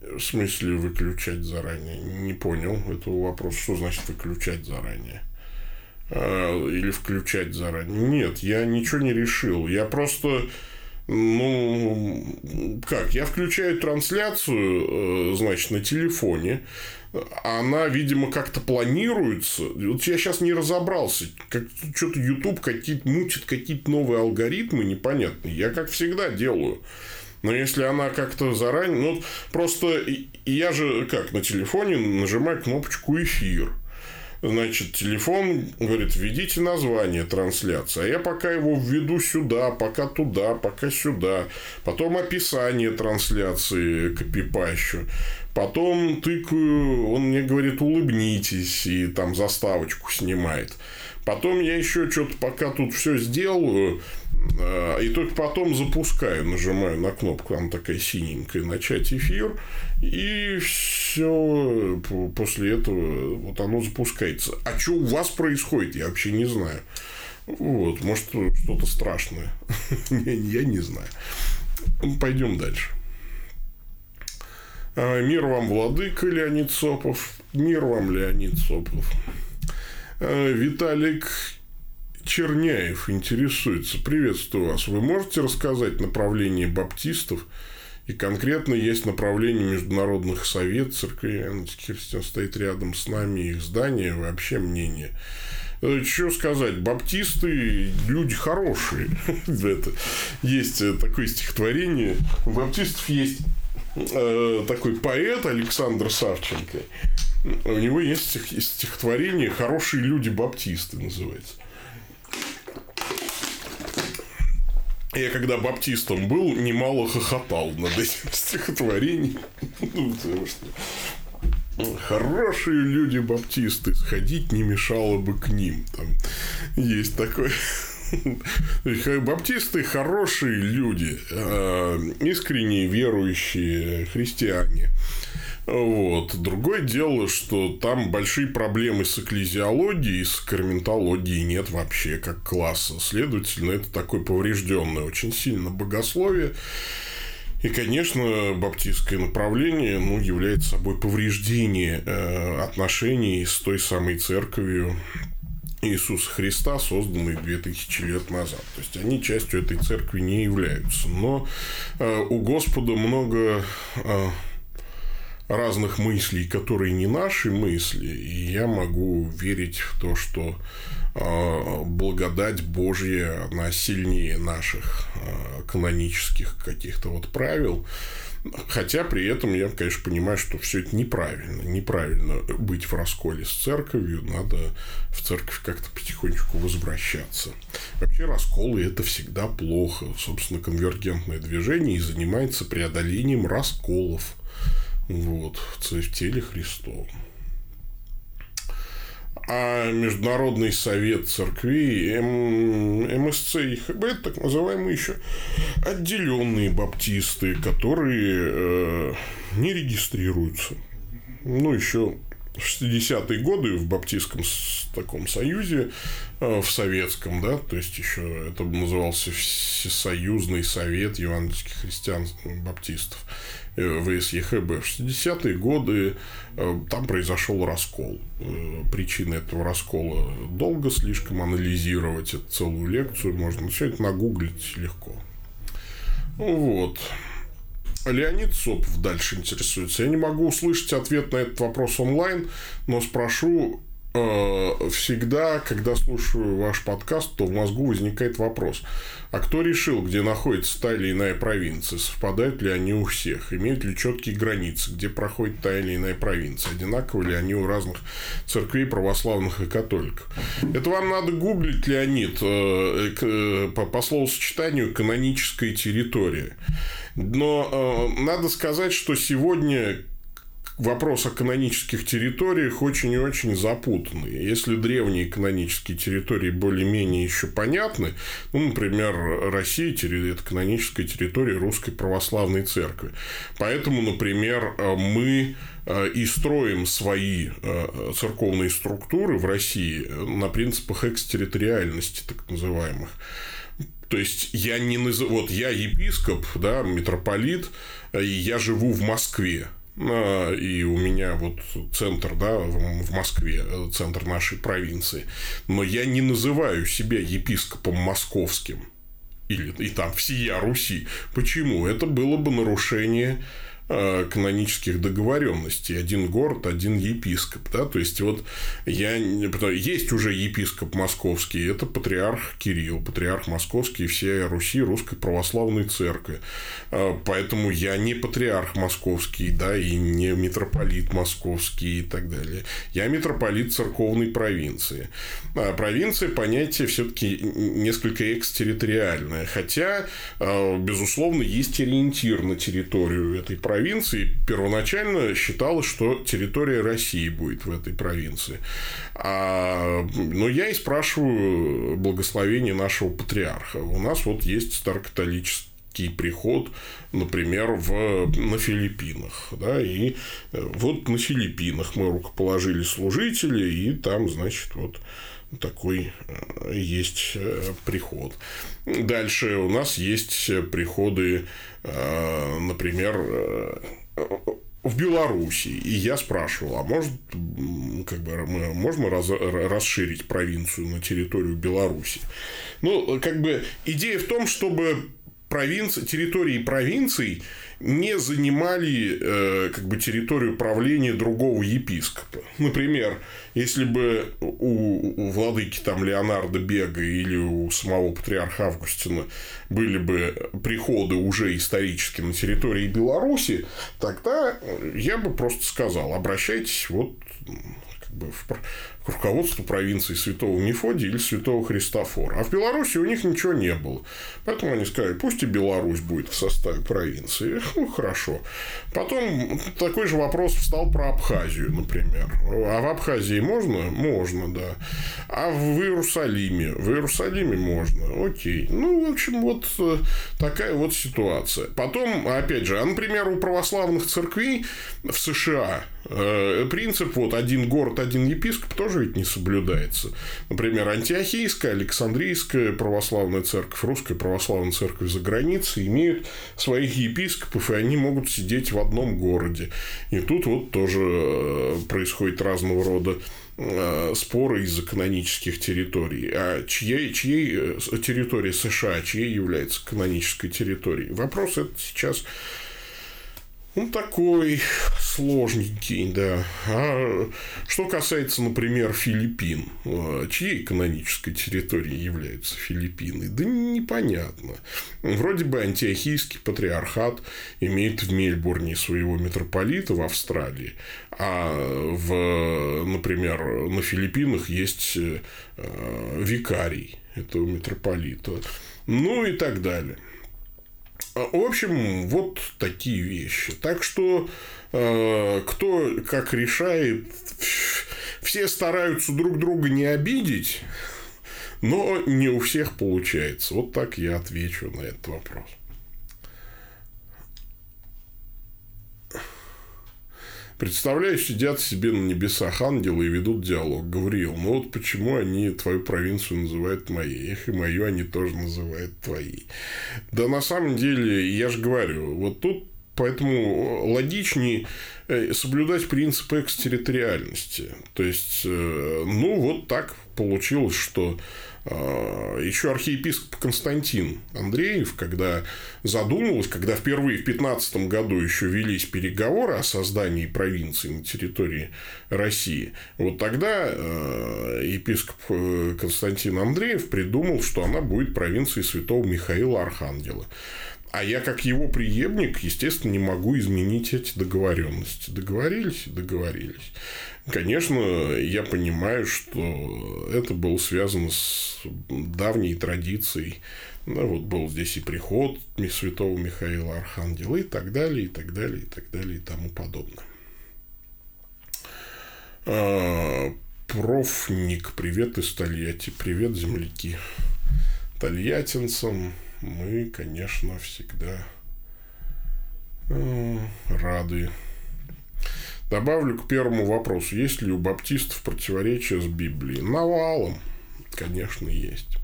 В смысле выключать заранее? Не понял этого вопроса. Что значит выключать заранее? А, или включать заранее. Нет, я ничего не решил. Я просто ну, как, я включаю трансляцию, э, значит, на телефоне, она, видимо, как-то планируется. Вот я сейчас не разобрался, как что-то YouTube какие-то мутит какие-то новые алгоритмы непонятные. Я как всегда делаю. Но если она как-то заранее... Ну, просто я же как на телефоне нажимаю кнопочку «Эфир». Значит, телефон говорит, введите название трансляции. А я пока его введу сюда, пока туда, пока сюда. Потом описание трансляции копипащу. Потом тыкаю, он мне говорит, улыбнитесь, и там заставочку снимает. Потом я еще что-то пока тут все сделаю, и только потом запускаю, нажимаю на кнопку, там такая синенькая, начать эфир, и все, после этого вот оно запускается. А что у вас происходит, я вообще не знаю. Вот, может, что-то страшное. я не знаю. Пойдем дальше. А, мир вам, владыка Леонид Сопов. Мир вам, Леонид Сопов. А, Виталик Черняев интересуется. Приветствую вас. Вы можете рассказать направление баптистов? И конкретно есть направление международных совет церкви христиан стоит рядом с нами, их здание, вообще мнение. Э, что сказать, баптисты люди хорошие. Это есть э, такое стихотворение. У баптистов есть э, такой поэт Александр Савченко. У него есть стихотворение «Хорошие люди баптисты» называется. Я когда баптистом был, немало хохотал над этим стихотворением. Ну, хорошие люди баптисты, сходить не мешало бы к ним. Там есть такое. Баптисты хорошие люди, а, искренние верующие христиане. Вот. Другое дело, что там большие проблемы с экклезиологией, с карментологией нет вообще как класса. Следовательно, это такое поврежденное очень сильно богословие. И, конечно, баптистское направление ну, является собой повреждение э, отношений с той самой церковью Иисуса Христа, созданной 2000 лет назад. То есть, они частью этой церкви не являются. Но э, у Господа много э, разных мыслей, которые не наши мысли, и я могу верить в то, что э, благодать Божья, она сильнее наших э, канонических каких-то вот правил. Хотя при этом я, конечно, понимаю, что все это неправильно. Неправильно быть в расколе с церковью. Надо в церковь как-то потихонечку возвращаться. Вообще расколы это всегда плохо. Собственно, конвергентное движение и занимается преодолением расколов вот, в теле Христовом. А Международный совет церквей, МСЦ и ХБ, так называемые еще отделенные баптисты, которые э, не регистрируются. Ну, еще 60-е годы в Баптистском таком союзе, э, в советском, да, то есть еще это назывался Всесоюзный совет евангельских христиан баптистов. Э, ВСЕХБ. В 60-е годы э, там произошел раскол. Причины этого раскола долго слишком анализировать. Это целую лекцию можно. Все это нагуглить легко. Вот. Леонид Сопов дальше интересуется. Я не могу услышать ответ на этот вопрос онлайн, но спрошу э, всегда, когда слушаю ваш подкаст, то в мозгу возникает вопрос, а кто решил, где находится та или иная провинция? Совпадают ли они у всех? Имеют ли четкие границы, где проходит та или иная провинция? Одинаковы ли они у разных церквей православных и католиков? Это вам надо гуглить, Леонид, э, э, по, по словосочетанию каноническая территория. Но э, надо сказать, что сегодня вопрос о канонических территориях очень и очень запутанный. Если древние канонические территории более-менее еще понятны, ну, например, Россия – это каноническая территория Русской Православной Церкви. Поэтому, например, мы э, и строим свои э, церковные структуры в России на принципах экстерриториальности, так называемых. То есть я не называю, вот я епископ, да, митрополит, и я живу в Москве. А, и у меня вот центр, да, в Москве, центр нашей провинции. Но я не называю себя епископом московским или и там всея Руси. Почему? Это было бы нарушение Э, канонических договоренностей. Один город, один епископ. Да? То есть, вот я... Есть уже епископ московский, это патриарх Кирилл, патриарх московский всей Руси, Русской Православной Церкви. Э, поэтому я не патриарх московский, да, и не митрополит московский и так далее. Я митрополит церковной провинции. А провинция понятие все-таки несколько экстерриториальное. Хотя, э, безусловно, есть ориентир на территорию этой провинции провинции первоначально считалось, что территория России будет в этой провинции. А, но я и спрашиваю благословение нашего патриарха. У нас вот есть старокатолический приход, например, в, на Филиппинах. Да, и э, вот на Филиппинах мы рукоположили служителей, и там, значит, вот такой э, есть э, приход. Дальше у нас есть приходы, э, например, в Беларуси. И я спрашивал, а может, как бы, мы, можно раз, расширить провинцию на территорию Беларуси? Ну, как бы, идея в том, чтобы провинции, территории провинций не занимали э, как бы территорию правления другого епископа. Например, если бы у, у владыки там Леонардо Бега или у самого патриарха Августина были бы приходы уже исторически на территории Беларуси, тогда я бы просто сказал, обращайтесь вот как бы в, к руководству провинции Святого Мефодия или Святого Христофора. А в Беларуси у них ничего не было. Поэтому они сказали, пусть и Беларусь будет в составе провинции. Ну, хорошо. Потом такой же вопрос встал про Абхазию, например. А в Абхазии можно? Можно, да. А в Иерусалиме? В Иерусалиме можно. Окей. Ну, в общем, вот э, такая вот ситуация. Потом, опять же, а, например, у православных церквей в США э, принцип вот один город, один епископ тоже ведь не соблюдается. Например, Антиохийская, Александрийская православная церковь, Русская православная церковь за границей имеют своих епископов, и они могут сидеть в одном городе. И тут вот тоже э, происходит разного рода э, споры из-за канонических территорий. А чьей, чьей э, территория США, чьей является канонической территорией? Вопрос это сейчас ну, такой сложненький, да. А что касается, например, Филиппин, а, чьей канонической территорией являются Филиппины? Да непонятно. Вроде бы антиохийский патриархат имеет в Мельбурне своего митрополита в Австралии, а в, например, на Филиппинах есть э, викарий этого митрополита. Ну и так далее. В общем, вот такие вещи. Так что э, кто как решает, все стараются друг друга не обидеть, но не у всех получается. Вот так я отвечу на этот вопрос. Представляешь, сидят себе на небесах ангелы и ведут диалог. Гавриил, ну вот почему они твою провинцию называют моей? Их и мою они тоже называют твоей. Да на самом деле, я же говорю, вот тут поэтому логичнее э, соблюдать принцип экстерриториальности. То есть, э, ну, вот так получилось, что еще архиепископ Константин Андреев, когда задумывался, когда впервые в 15 году еще велись переговоры о создании провинции на территории России, вот тогда а, епископ э, Константин Андреев придумал, что она будет провинцией святого Михаила Архангела. А я, как его преемник, естественно, не могу изменить эти договоренности. Договорились? Договорились. Конечно, я понимаю, что это было связано с давней традицией. Да, вот был здесь и приход святого Михаила Архангела и так далее, и так далее, и так далее, и тому подобное. А, профник, привет из Тольятти, привет, земляки. Тольяттинцам мы, конечно, всегда э, рады Добавлю к первому вопросу. Есть ли у баптистов противоречия с Библией? Навалом, конечно, есть.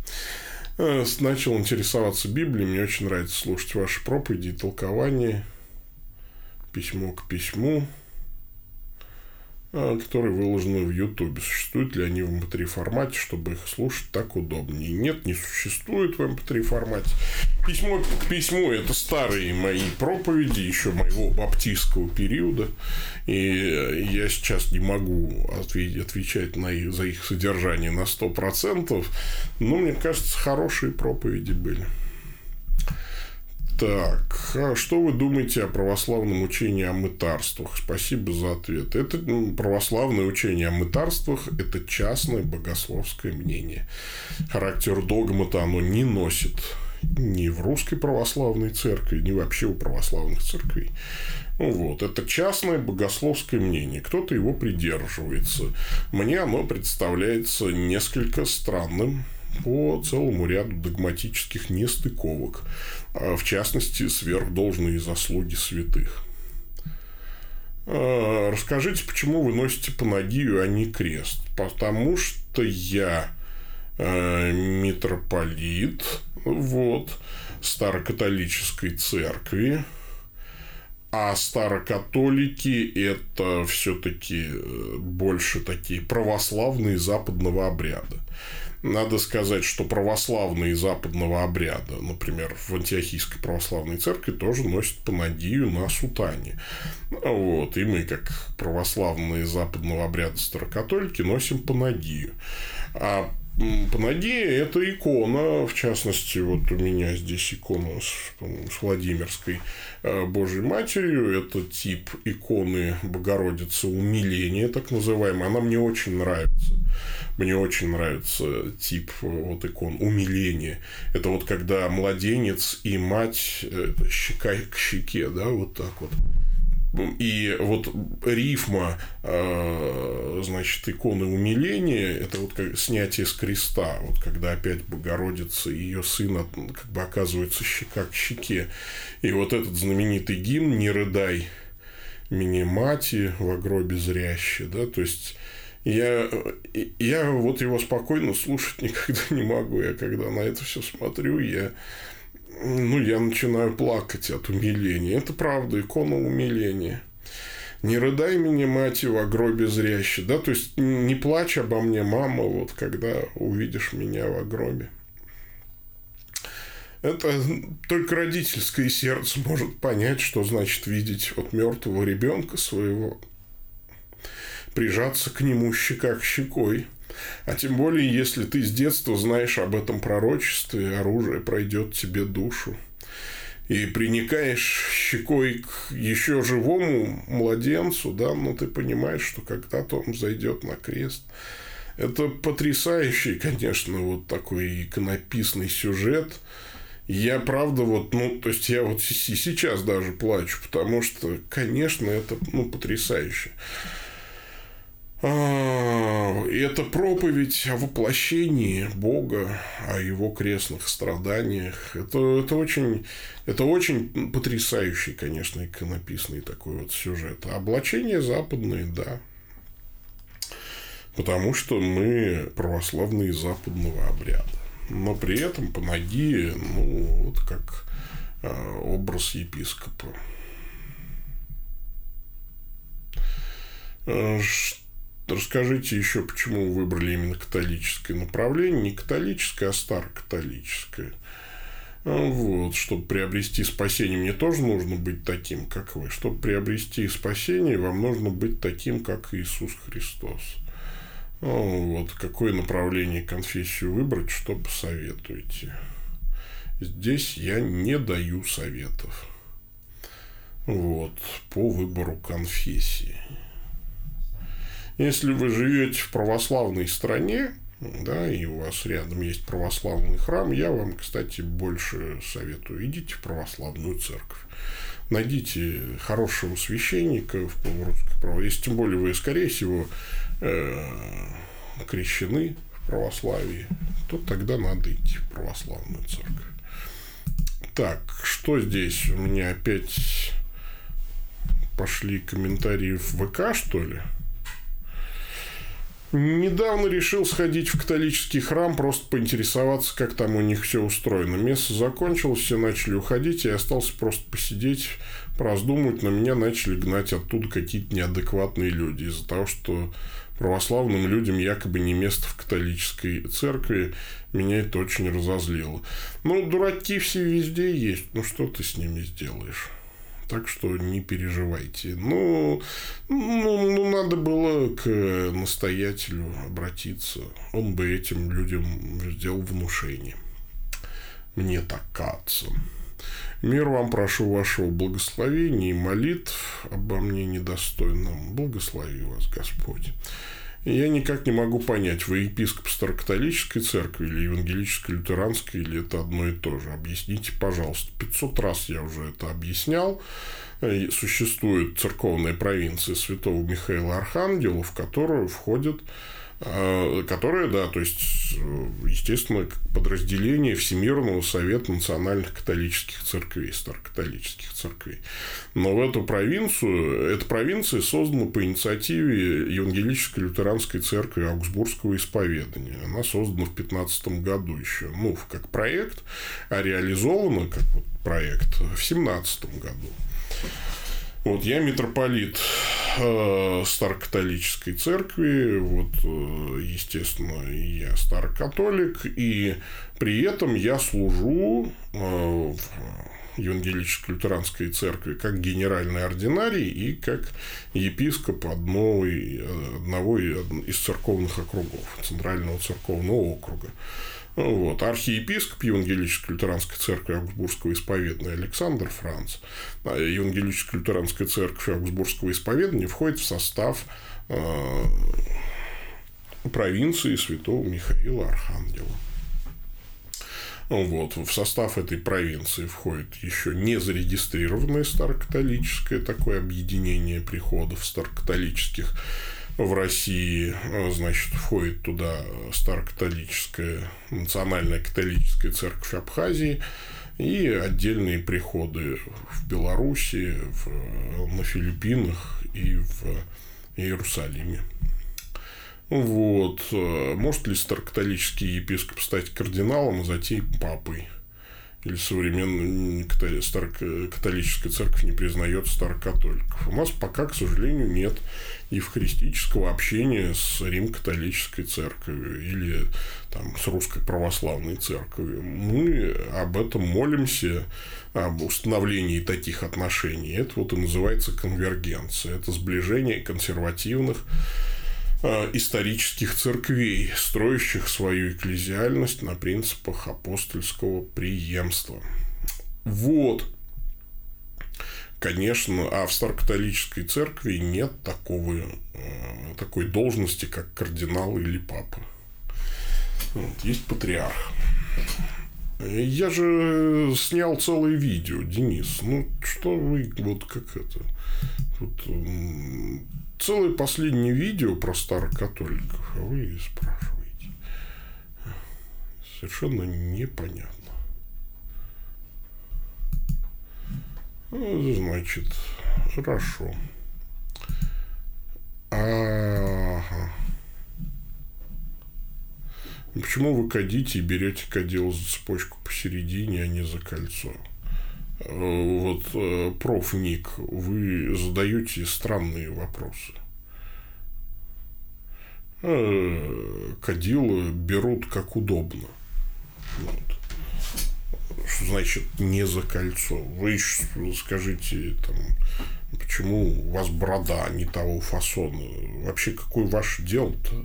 Э, начал интересоваться Библией. Мне очень нравится слушать ваши проповеди и толкования. Письмо к письму. А, которые выложены в Ютубе. Существуют ли они в MP3 эм формате, чтобы их слушать так удобнее? Нет, не существует в MP3 эм формате. Письмо к письму – это старые мои проповеди, еще моего баптистского периода. И я сейчас не могу отвечать на их, за их содержание на 100%, но мне кажется, хорошие проповеди были. Так, а что вы думаете о православном учении о мытарствах? Спасибо за ответ. Это ну, православное учение о мытарствах – это частное богословское мнение. Характер догмата оно не носит ни в русской православной церкви, ни вообще у православных церквей. Ну, вот, это частное богословское мнение. Кто-то его придерживается. Мне оно представляется несколько странным, по целому ряду догматических нестыковок, в частности, сверхдолжные заслуги святых. А, расскажите, почему вы носите панагию, а не крест? Потому что я а, митрополит вот, старокатолической церкви, а старокатолики это все-таки э, больше такие православные западного обряда. Надо сказать, что православные западного обряда, например, в Антиохийской православной церкви тоже носят панагию на сутане. Вот. И мы, как православные западного обряда старокатолики, носим панагию. А Панагия – это икона, в частности, вот у меня здесь икона с, с Владимирской э, Божьей Матерью. Это тип иконы Богородицы умиления, так называемая. Она мне очень нравится. Мне очень нравится тип вот икон умиления. Это вот когда младенец и мать э, щека к щеке, да, вот так вот и вот рифма, э, значит, иконы умиления, это вот как снятие с креста, вот когда опять Богородица и ее сына как бы оказываются щека к щеке. И вот этот знаменитый гимн «Не рыдай мне мати во гробе зряще», да, то есть я, я вот его спокойно слушать никогда не могу. Я когда на это все смотрю, я ну, я начинаю плакать от умиления. Это правда, икона умиления. Не рыдай меня, мать, в гробе зряще. Да, то есть, не плачь обо мне, мама, вот когда увидишь меня в гробе. Это только родительское сердце может понять, что значит видеть вот мертвого ребенка своего, прижаться к нему щека к щекой – а тем более, если ты с детства знаешь об этом пророчестве, оружие пройдет тебе душу. И приникаешь щекой к еще живому младенцу, да, но ты понимаешь, что когда-то он зайдет на крест. Это потрясающий, конечно, вот такой иконописный сюжет. Я правда вот, ну, то есть я вот сейчас даже плачу, потому что, конечно, это, ну, потрясающе. Это проповедь о воплощении Бога, о его крестных страданиях. Это, это, очень, это очень потрясающий, конечно, иконописный такой вот сюжет. А облачение западное, да. Потому что мы православные западного обряда. Но при этом по Панагия, ну, вот как а, образ епископа. Что расскажите еще, почему вы выбрали именно католическое направление. Не католическое, а старокатолическое. Э, вот, чтобы приобрести спасение, мне тоже нужно быть таким, как вы. Чтобы приобрести спасение, вам нужно быть таким, как Иисус Христос. Э, вот, какое направление конфессию выбрать, что посоветуете? Здесь я не даю советов. Вот, по выбору конфессии. Если вы живете в православной стране, да, и у вас рядом есть православный храм, я вам, кстати, больше советую. Идите в православную церковь. Найдите хорошего священника в русской право. Если тем более вы, скорее всего, э, крещены в православии, то тогда надо идти в православную церковь. Так, что здесь? У меня опять пошли комментарии в ВК, что ли? Недавно решил сходить в католический храм, просто поинтересоваться, как там у них все устроено. Место закончилось, все начали уходить, и я остался просто посидеть, пораздумывать. На меня начали гнать оттуда какие-то неадекватные люди из-за того, что православным людям якобы не место в католической церкви. Меня это очень разозлило. Ну, дураки все везде есть. Ну, что ты с ними сделаешь? Так что не переживайте. Ну, ну, ну, надо было к настоятелю обратиться. Он бы этим людям сделал внушение. Мне так кажется. Мир вам прошу вашего благословения и молитв обо мне недостойном. Благослови вас, Господь. Я никак не могу понять, вы епископ Старокатолической церкви или евангелической лютеранской, или это одно и то же. Объясните, пожалуйста. 500 раз я уже это объяснял. Существует церковная провинция Святого Михаила Архангела, в которую входят а, которое, да, то есть, естественно, подразделение Всемирного Совета Национальных Католических Церквей, Старокатолических Церквей. Но в эту провинцию, эта провинция создана по инициативе Евангелической Лютеранской Церкви Аугсбургского исповедания. Она создана в 15 году еще, ну, как проект, а реализована как вот проект в 17 году. Вот я митрополит э, Старокатолической церкви, вот, э, естественно, я старокатолик, и при этом я служу э, в Евангелической лютеранской церкви как генеральный ординарий и как епископ одного, одного из церковных округов, Центрального церковного округа. Вот. Архиепископ Евангелической лютеранской церкви Аугсбургского исповедания Александр Франц. А Евангелическая лютеранская церковь Аугсбургского исповедания входит в состав э, провинции святого Михаила Архангела. Вот. В состав этой провинции входит еще не зарегистрированное старокатолическое такое объединение приходов старокатолических в России, э, значит, входит туда старокатолическая, национальная католическая церковь Абхазии и отдельные приходы в Беларуси, в, на Филиппинах и в Иерусалиме. Вот. Э, может ли старокатолический епископ стать кардиналом, а затем папой? или современная католическая церковь не признает старокатоликов. У нас пока, к сожалению, нет евхаристического общения с Рим-католической церковью или там, с русской православной церковью. Мы об этом молимся, об установлении таких отношений. Это вот и называется конвергенция. Это сближение консервативных Э, исторических церквей, строящих свою экклезиальность на принципах апостольского преемства. Вот. Конечно, а в старокатолической церкви нет такого, э, такой должности, как кардинал или папа. Вот, есть патриарх. Я же снял целое видео, Денис. Ну, что вы, вот как это... Тут целое последнее видео про старокатоликов, а вы спрашиваете. Совершенно непонятно. Значит, хорошо. Ага. Почему вы кадите и берете кадил за цепочку посередине, а не за кольцо? Э, вот, э, проф. Ник, вы задаете странные вопросы. э, кадилы берут как удобно. Вот. Что значит не за кольцо? Вы скажите, там, почему у вас борода не того фасона? Вообще, какое ваше дело-то?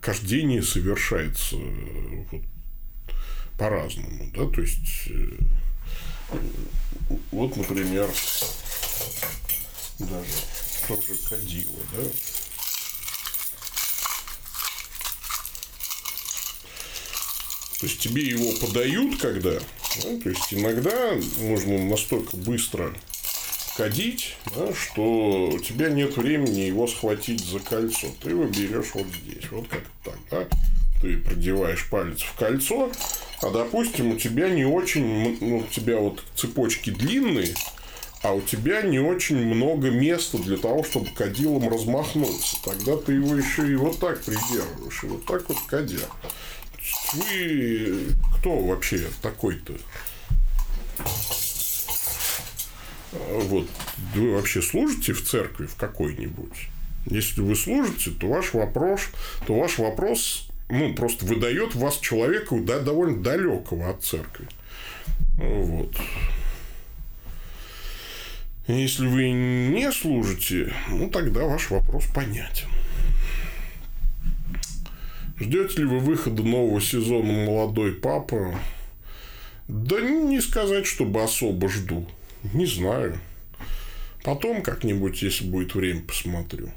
Кождение совершается вот, по-разному, да, то есть э, вот, например, даже тоже кадила, да, То есть тебе его подают, когда, да, то есть иногда нужно настолько быстро кадить, да, что у тебя нет времени его схватить за кольцо. Ты его берешь вот здесь, вот как так, да. Ты продеваешь палец в кольцо, а допустим, у тебя не очень, ну, у тебя вот цепочки длинные, а у тебя не очень много места для того, чтобы кадилом размахнуться. Тогда ты его еще и вот так придерживаешь, и вот так вот кадя. Вы кто вообще такой-то? Вот, вы вообще служите в церкви в какой-нибудь? Если вы служите, то ваш вопрос, то ваш вопрос, ну, просто выдает вас человека да, довольно далекого от церкви. Вот. Если вы не служите, ну, тогда ваш вопрос понятен. Ждете ли вы выхода нового сезона «Молодой папа»? Да не сказать, чтобы особо жду. Не знаю. Потом как-нибудь, если будет время, посмотрю.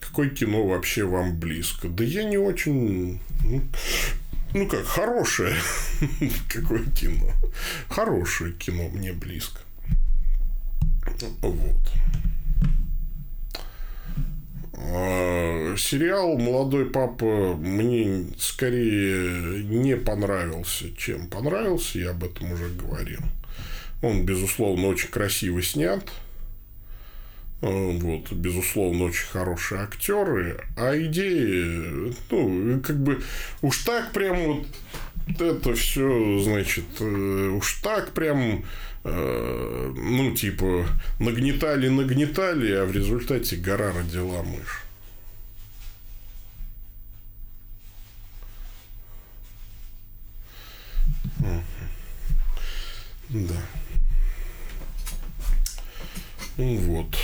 Какое кино вообще вам близко? Да я не очень... Ну, ну как, хорошее. Какое кино? Хорошее кино мне близко. Вот. Сериал «Молодой папа» мне скорее не понравился, чем понравился, я об этом уже говорил. Он, безусловно, очень красиво снят. А, вот, безусловно, очень хорошие актеры, а идеи, ну, как бы уж так прям вот это все, значит, э, уж так прям Э, ну, типа, нагнетали, нагнетали, а в результате гора родила мышь. Да. Ну вот.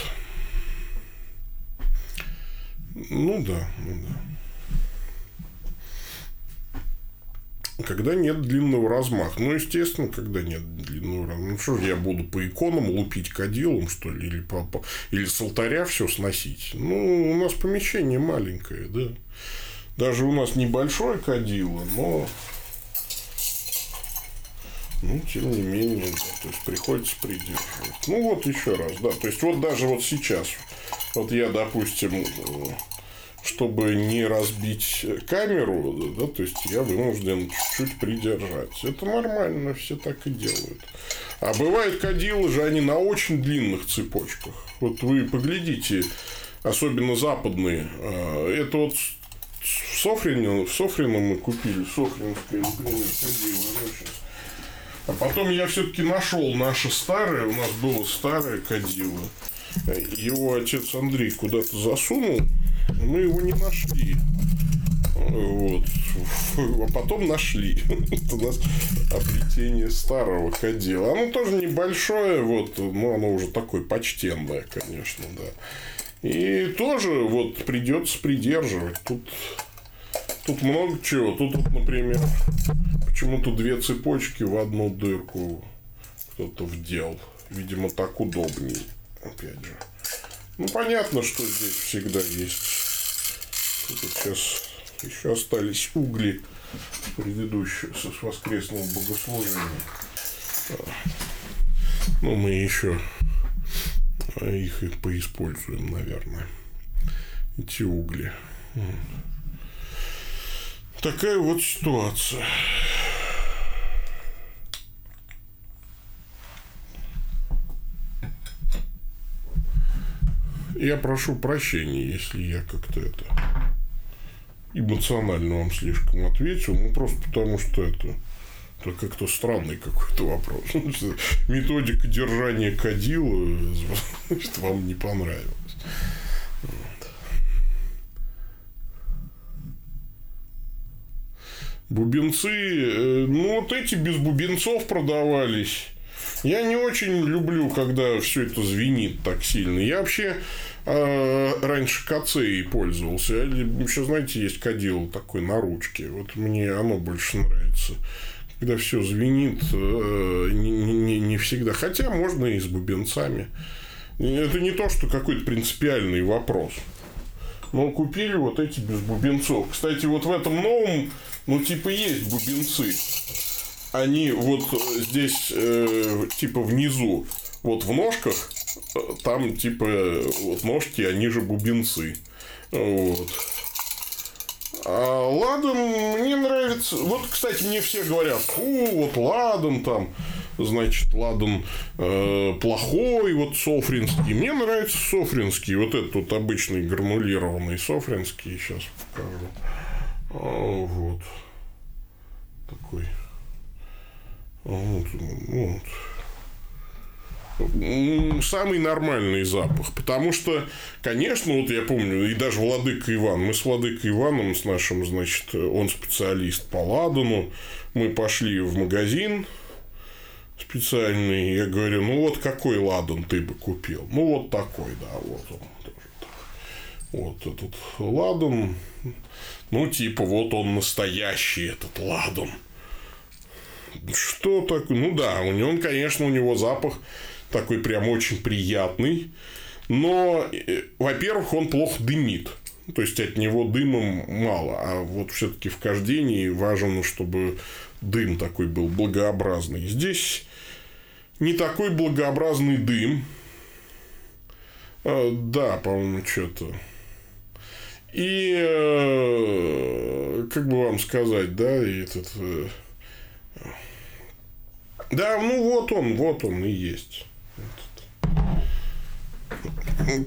Ну да, ну да. Когда нет длинного размаха. Ну, естественно, когда нет длинного размаха. Ну, что же я буду по иконам лупить кадилом, что ли, или, по, по, или с алтаря все сносить? Ну, у нас помещение маленькое, да. Даже у нас небольшое кадило, но ну, тем не менее, да, то есть приходится придерживать. Ну вот еще раз, да. То есть вот даже вот сейчас, вот я, допустим, чтобы не разбить камеру, да, то есть я вынужден чуть-чуть придержать. Это нормально, все так и делают. А бывают кадилы же, они на очень длинных цепочках. Вот вы поглядите, особенно западные. А, это вот в Софрине, в Софрино мы купили, Софринское кадило. А потом я все-таки нашел наше старое, у нас было старое кадило. Его отец Андрей куда-то засунул, мы его не нашли. Вот. А потом нашли. Это у нас обретение старого ходила. Оно тоже небольшое, вот, но оно уже такое почтенное, конечно, да. И тоже вот придется придерживать. Тут, тут много чего. Тут, вот, например, почему-то две цепочки в одну дырку кто-то вдел. Видимо, так удобнее. Опять же. Ну, понятно, что здесь всегда есть. Тут сейчас еще остались угли предыдущего с воскресного богослужения. Ну, мы еще их и поиспользуем, наверное. Эти угли. Такая вот ситуация. Я прошу прощения, если я как-то это эмоционально вам слишком ответил, ну просто потому что это, это как-то странный какой-то вопрос. Методика держания кадила вам не понравилась. Бубенцы, э, ну, вот эти без бубенцов продавались. Я не очень люблю, когда все это звенит так сильно. Я вообще э, раньше кацеей пользовался. Еще, знаете, есть кадил такой на ручке. Вот мне оно больше нравится. Когда все звенит, э, не, не, не всегда. Хотя можно и с бубенцами. Это не то, что какой-то принципиальный вопрос. Но купили вот эти без бубенцов. Кстати, вот в этом новом, ну, типа, есть бубенцы. Они вот здесь, э, типа, внизу, вот в ножках, э, там, типа, вот ножки, они же бубенцы. Вот. А ладан мне нравится. Вот, кстати, мне все говорят, фу, вот ладан там, значит, ладан э, плохой, вот софринский. Мне нравится софринский, вот этот вот обычный гранулированный софринский, сейчас покажу. А, вот. Такой. Вот, вот самый нормальный запах. Потому что, конечно, вот я помню, и даже Владыка Иван, мы с Владыкой Иваном, с нашим, значит, он специалист по ладану, мы пошли в магазин специальный, я говорю, ну вот какой ладан ты бы купил? Ну вот такой, да, вот он. Вот этот ладан, ну типа вот он настоящий этот ладан. Что такое? Ну да, у него, конечно, у него запах такой прям очень приятный. Но, э, во-первых, он плохо дымит. То есть от него дыма мало. А вот все-таки в кождении важно, чтобы дым такой был благообразный. Здесь не такой благообразный дым. А, да, по-моему, что-то. И э, как бы вам сказать, да, и этот. Э, да, ну вот он, вот он и есть.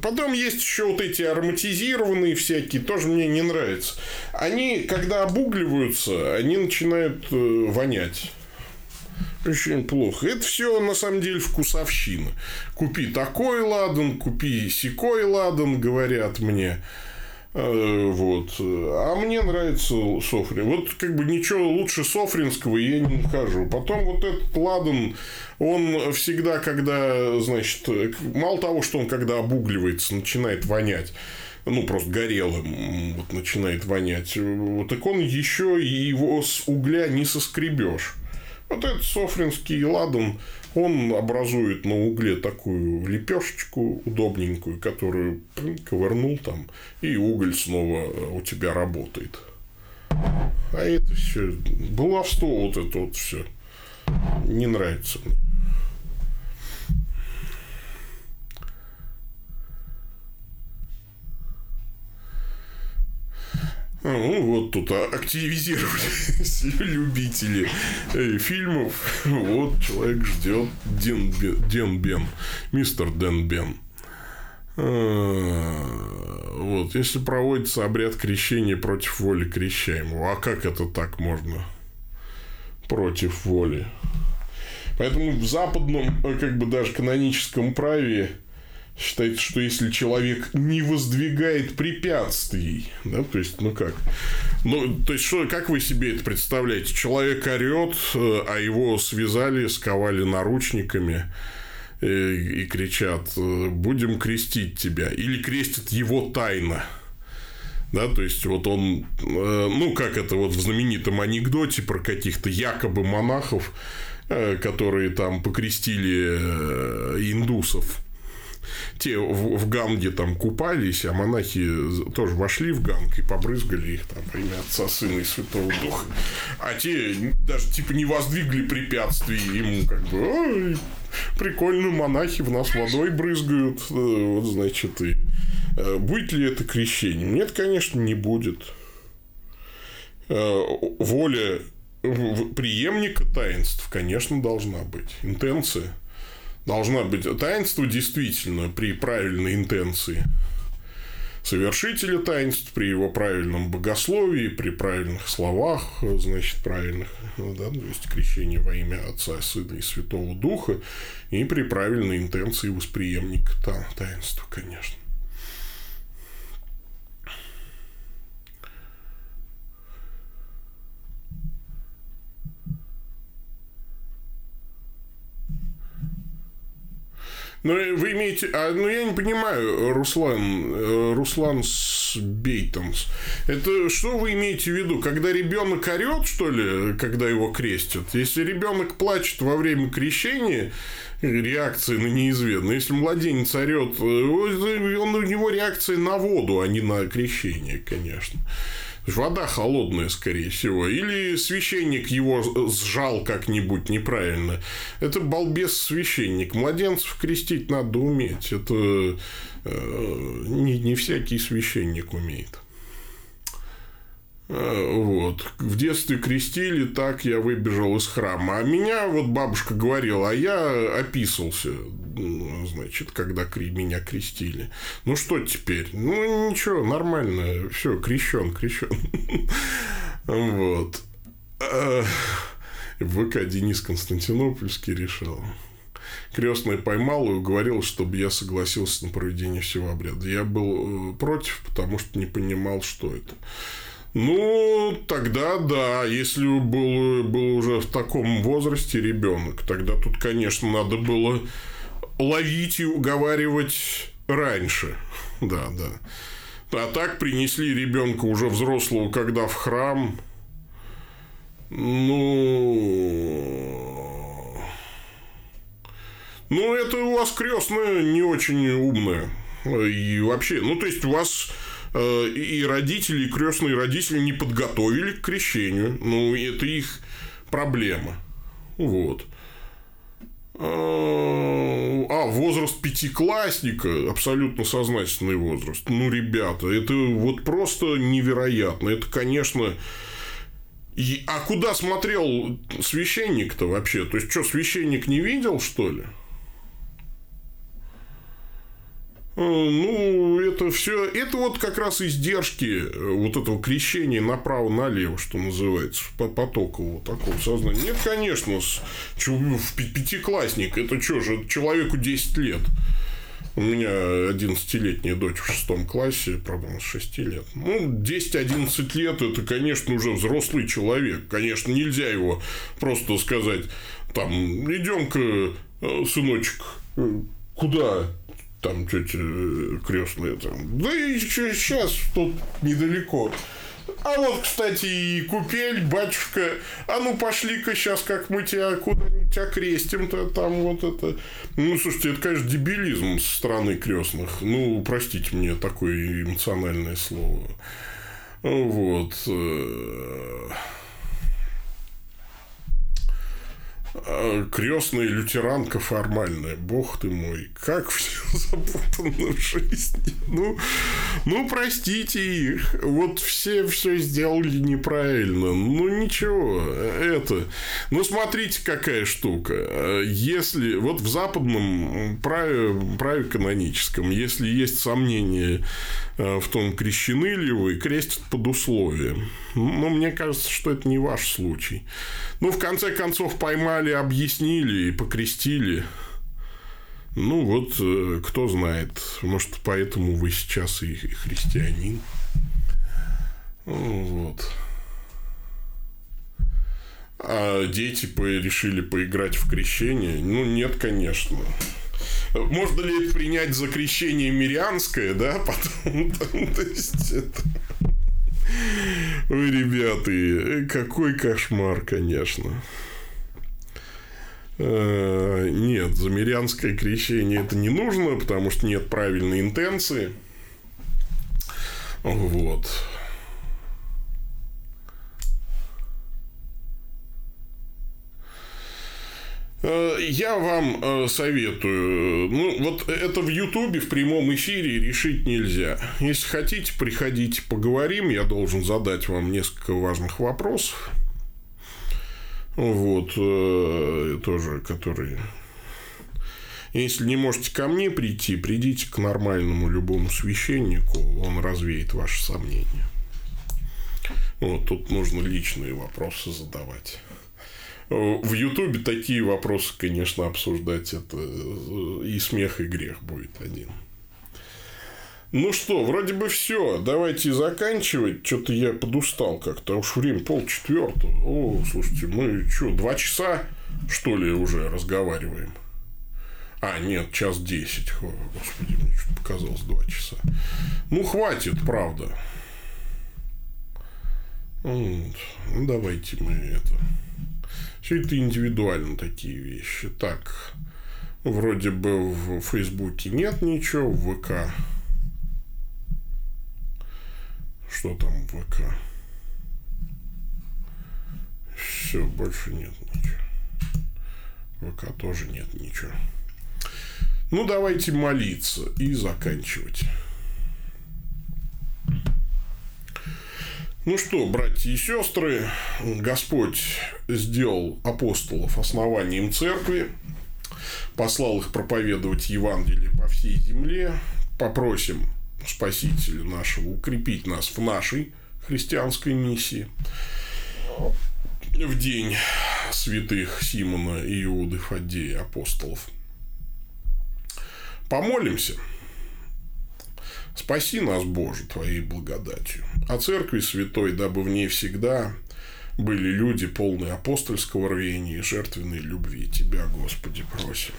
Потом есть еще вот эти ароматизированные всякие, тоже мне не нравятся. Они, когда обугливаются, они начинают э, вонять. Очень плохо. Это все на самом деле вкусовщина. Купи такой ладан, купи секой ладан, говорят мне. Э, вот. А мне нравится Софрин. Вот как бы ничего лучше Софринского я не нахожу. Потом вот этот ладан, он всегда, когда, значит, мало того, что он когда обугливается, начинает вонять, ну, просто горелым вот, начинает вонять, вот, так он еще и его с угля не соскребешь. Вот этот софринский ладан, он образует на угле такую лепешечку удобненькую, которую ковырнул там, и уголь снова у тебя работает. А это все баловство вот это вот все не нравится мне. Ну, вот тут активизировались любители э, фильмов. Вот человек ждет Ден, Ден Бен, мистер Ден Бен. А, вот, если проводится обряд крещения против воли крещаемого, а как это так можно против воли? Поэтому в западном, э, как бы даже каноническом праве Считается, что если человек не воздвигает препятствий, да, то есть, ну как, ну, то есть, что, как вы себе это представляете? Человек орет, э, а его связали, сковали наручниками и, э, и кричат, э, будем крестить тебя, или крестят его тайно. Да, то есть, вот он, ну, как это вот в знаменитом анекдоте про каких-то якобы монахов, которые там покрестили индусов те в, в Ганге там купались, а монахи тоже вошли в Ганг и побрызгали их там во имя Отца, Сына и Святого Духа. А те даже типа не воздвигли препятствий ему как бы Ой, прикольно, монахи в нас водой брызгают. Э, вот, значит, и э, будет ли это крещением? Нет, конечно, не будет. Э, воля преемника таинств, конечно, должна быть. Интенция – должна быть таинство действительно при правильной интенции совершителя таинств, при его правильном богословии, при правильных словах, значит, правильных, да, то есть крещение во имя Отца, Сына и Святого Духа, и при правильной интенции восприемника таинства, конечно. Ну, вы имеете... А, ну, я не понимаю, Руслан, э, Руслан Бейтонс. Это что вы имеете в виду? Когда ребенок орет, что ли, когда его крестят? Если ребенок плачет во время крещения, реакции на неизвестно. Если младенец орет, э, он, у него реакция на воду, а не на крещение, конечно. Вода холодная, скорее всего. Или священник его сжал как-нибудь неправильно. Это балбес священник. Младенцев крестить надо уметь. Это э, не, не всякий священник умеет. Э, вот. В детстве крестили, так я выбежал из храма. А меня вот бабушка говорила, а я описался, значит, когда меня крестили. Ну, что теперь? Ну, ничего, нормально. Все, крещен, крещен. Вот. ВК Денис Константинопольский решил. Крестная поймал и уговорил, чтобы я согласился на проведение всего обряда. Я был э, против, потому что не понимал, что это. Ну, тогда да, если был, был уже в таком возрасте ребенок, тогда тут, конечно, надо было ловить и уговаривать раньше. Да, да. А так принесли ребенка уже взрослого, когда в храм. Ну... Ну, это у вас крестная не очень умная. И вообще, ну, то есть, у вас и родители, и крестные родители не подготовили к крещению. Ну, это их проблема. Вот. Э, а, возраст пятиклассника, абсолютно сознательный возраст. Ну, ребята, это вот просто невероятно. Это, конечно, а куда смотрел священник-то вообще? То есть, что, священник не видел, что ли? Э, ну, это все, это вот как раз издержки э, вот этого крещения направо-налево, что называется, по потокового такого сознания. Нет, конечно, с, в пятиклассник, это что же, человеку 10 лет. У меня 11-летняя дочь в шестом классе, правда, с 6 лет. Ну, 10-11 лет – это, конечно, уже взрослый человек. Конечно, нельзя его просто сказать, там, идем-ка, э, сыночек, куда? Там тетя э, крестная там. Да и сейчас тут недалеко. А вот, кстати, и купель, батюшка, а ну пошли-ка сейчас, как мы тебя куда-нибудь окрестим-то, там вот это. Ну, слушайте, это, конечно, дебилизм со стороны крестных. Ну, простите мне такое эмоциональное слово. Вот. Крестная лютеранка формальная. Бог ты мой, как все запутано в жизни. Ну, ну, простите их. Вот все все сделали неправильно. Ну, ничего, это... Ну, смотрите, какая штука. Если... Вот в западном праве, праве каноническом, если есть сомнения э, в том, крещены ли вы, крестят под условием. Но мне кажется, что это не ваш случай. Ну, в конце концов, поймали, объяснили и покрестили. Ну, вот, э, кто знает. Может, поэтому вы сейчас и христианин. Вот. А дети решили поиграть в крещение? Ну, нет, конечно. Можно ли это принять за крещение мирянское, да? Потом, то есть, это... Ой, ребята, какой кошмар, конечно. Э, нет, замерянское крещение это не нужно, потому что нет правильной интенции. Вот. Э, я вам э, советую, ну, вот это в Ютубе в прямом эфире решить нельзя. Если хотите, приходите, поговорим. Я должен задать вам несколько важных вопросов. Вот, э, тоже, которые... Если не можете ко мне прийти, придите к нормальному любому священнику, он развеет ваши сомнения. Вот, тут нужно личные вопросы задавать. В Ютубе такие вопросы, конечно, обсуждать это и смех, и грех будет один. Ну что, вроде бы все. Давайте заканчивать. Что-то я подустал как-то. А уж время полчетвертого. О, слушайте, мы что, два часа, что ли, уже разговариваем? А, нет, час десять. Господи, мне что-то показалось два часа. Ну, хватит, правда. Ну, давайте мы это... Все это индивидуально такие вещи. Так, вроде бы в Фейсбуке нет ничего, в ВК. Что там ВК? Все, больше нет ничего. ВК тоже нет ничего. Ну, давайте молиться и заканчивать. Ну что, братья и сестры, Господь сделал апостолов основанием церкви, послал их проповедовать Евангелие по всей земле. Попросим Спасителя нашего укрепить нас в нашей христианской миссии в день святых Симона и Иуды Фаддея, апостолов – Помолимся. Спаси нас, Боже, Твоей благодатью. О Церкви Святой, дабы в ней всегда были люди, полные апостольского рвения и жертвенной любви. Тебя, Господи, просим.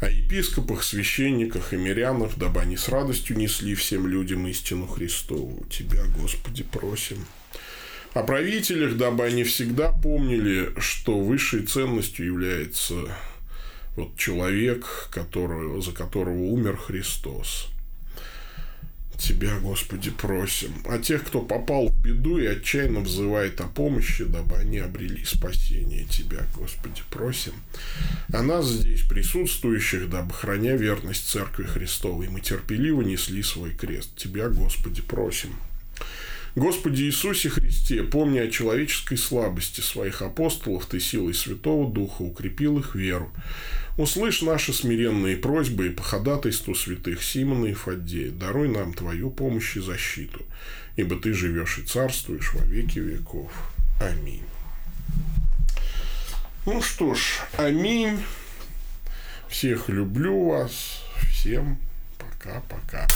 О епископах, священниках и мирянах, дабы они с радостью несли всем людям истину Христову. Тебя, Господи, просим. О правителях, дабы они всегда помнили, что высшей ценностью является вот человек, который, за которого умер Христос. Тебя, Господи, просим. А тех, кто попал в беду и отчаянно взывает о помощи, дабы они обрели спасение. Тебя, Господи, просим. А нас здесь присутствующих, дабы, храня верность Церкви Христовой, мы терпеливо несли свой крест. Тебя, Господи, просим. Господи Иисусе Христе, помни о человеческой слабости своих апостолов, Ты силой Святого Духа укрепил их веру. Услышь наши смиренные просьбы и по ходатайству святых Симона и Фаддея даруй нам Твою помощь и защиту, ибо Ты живешь и царствуешь во веки веков. Аминь. Ну что ж, аминь. Всех люблю вас. Всем пока-пока.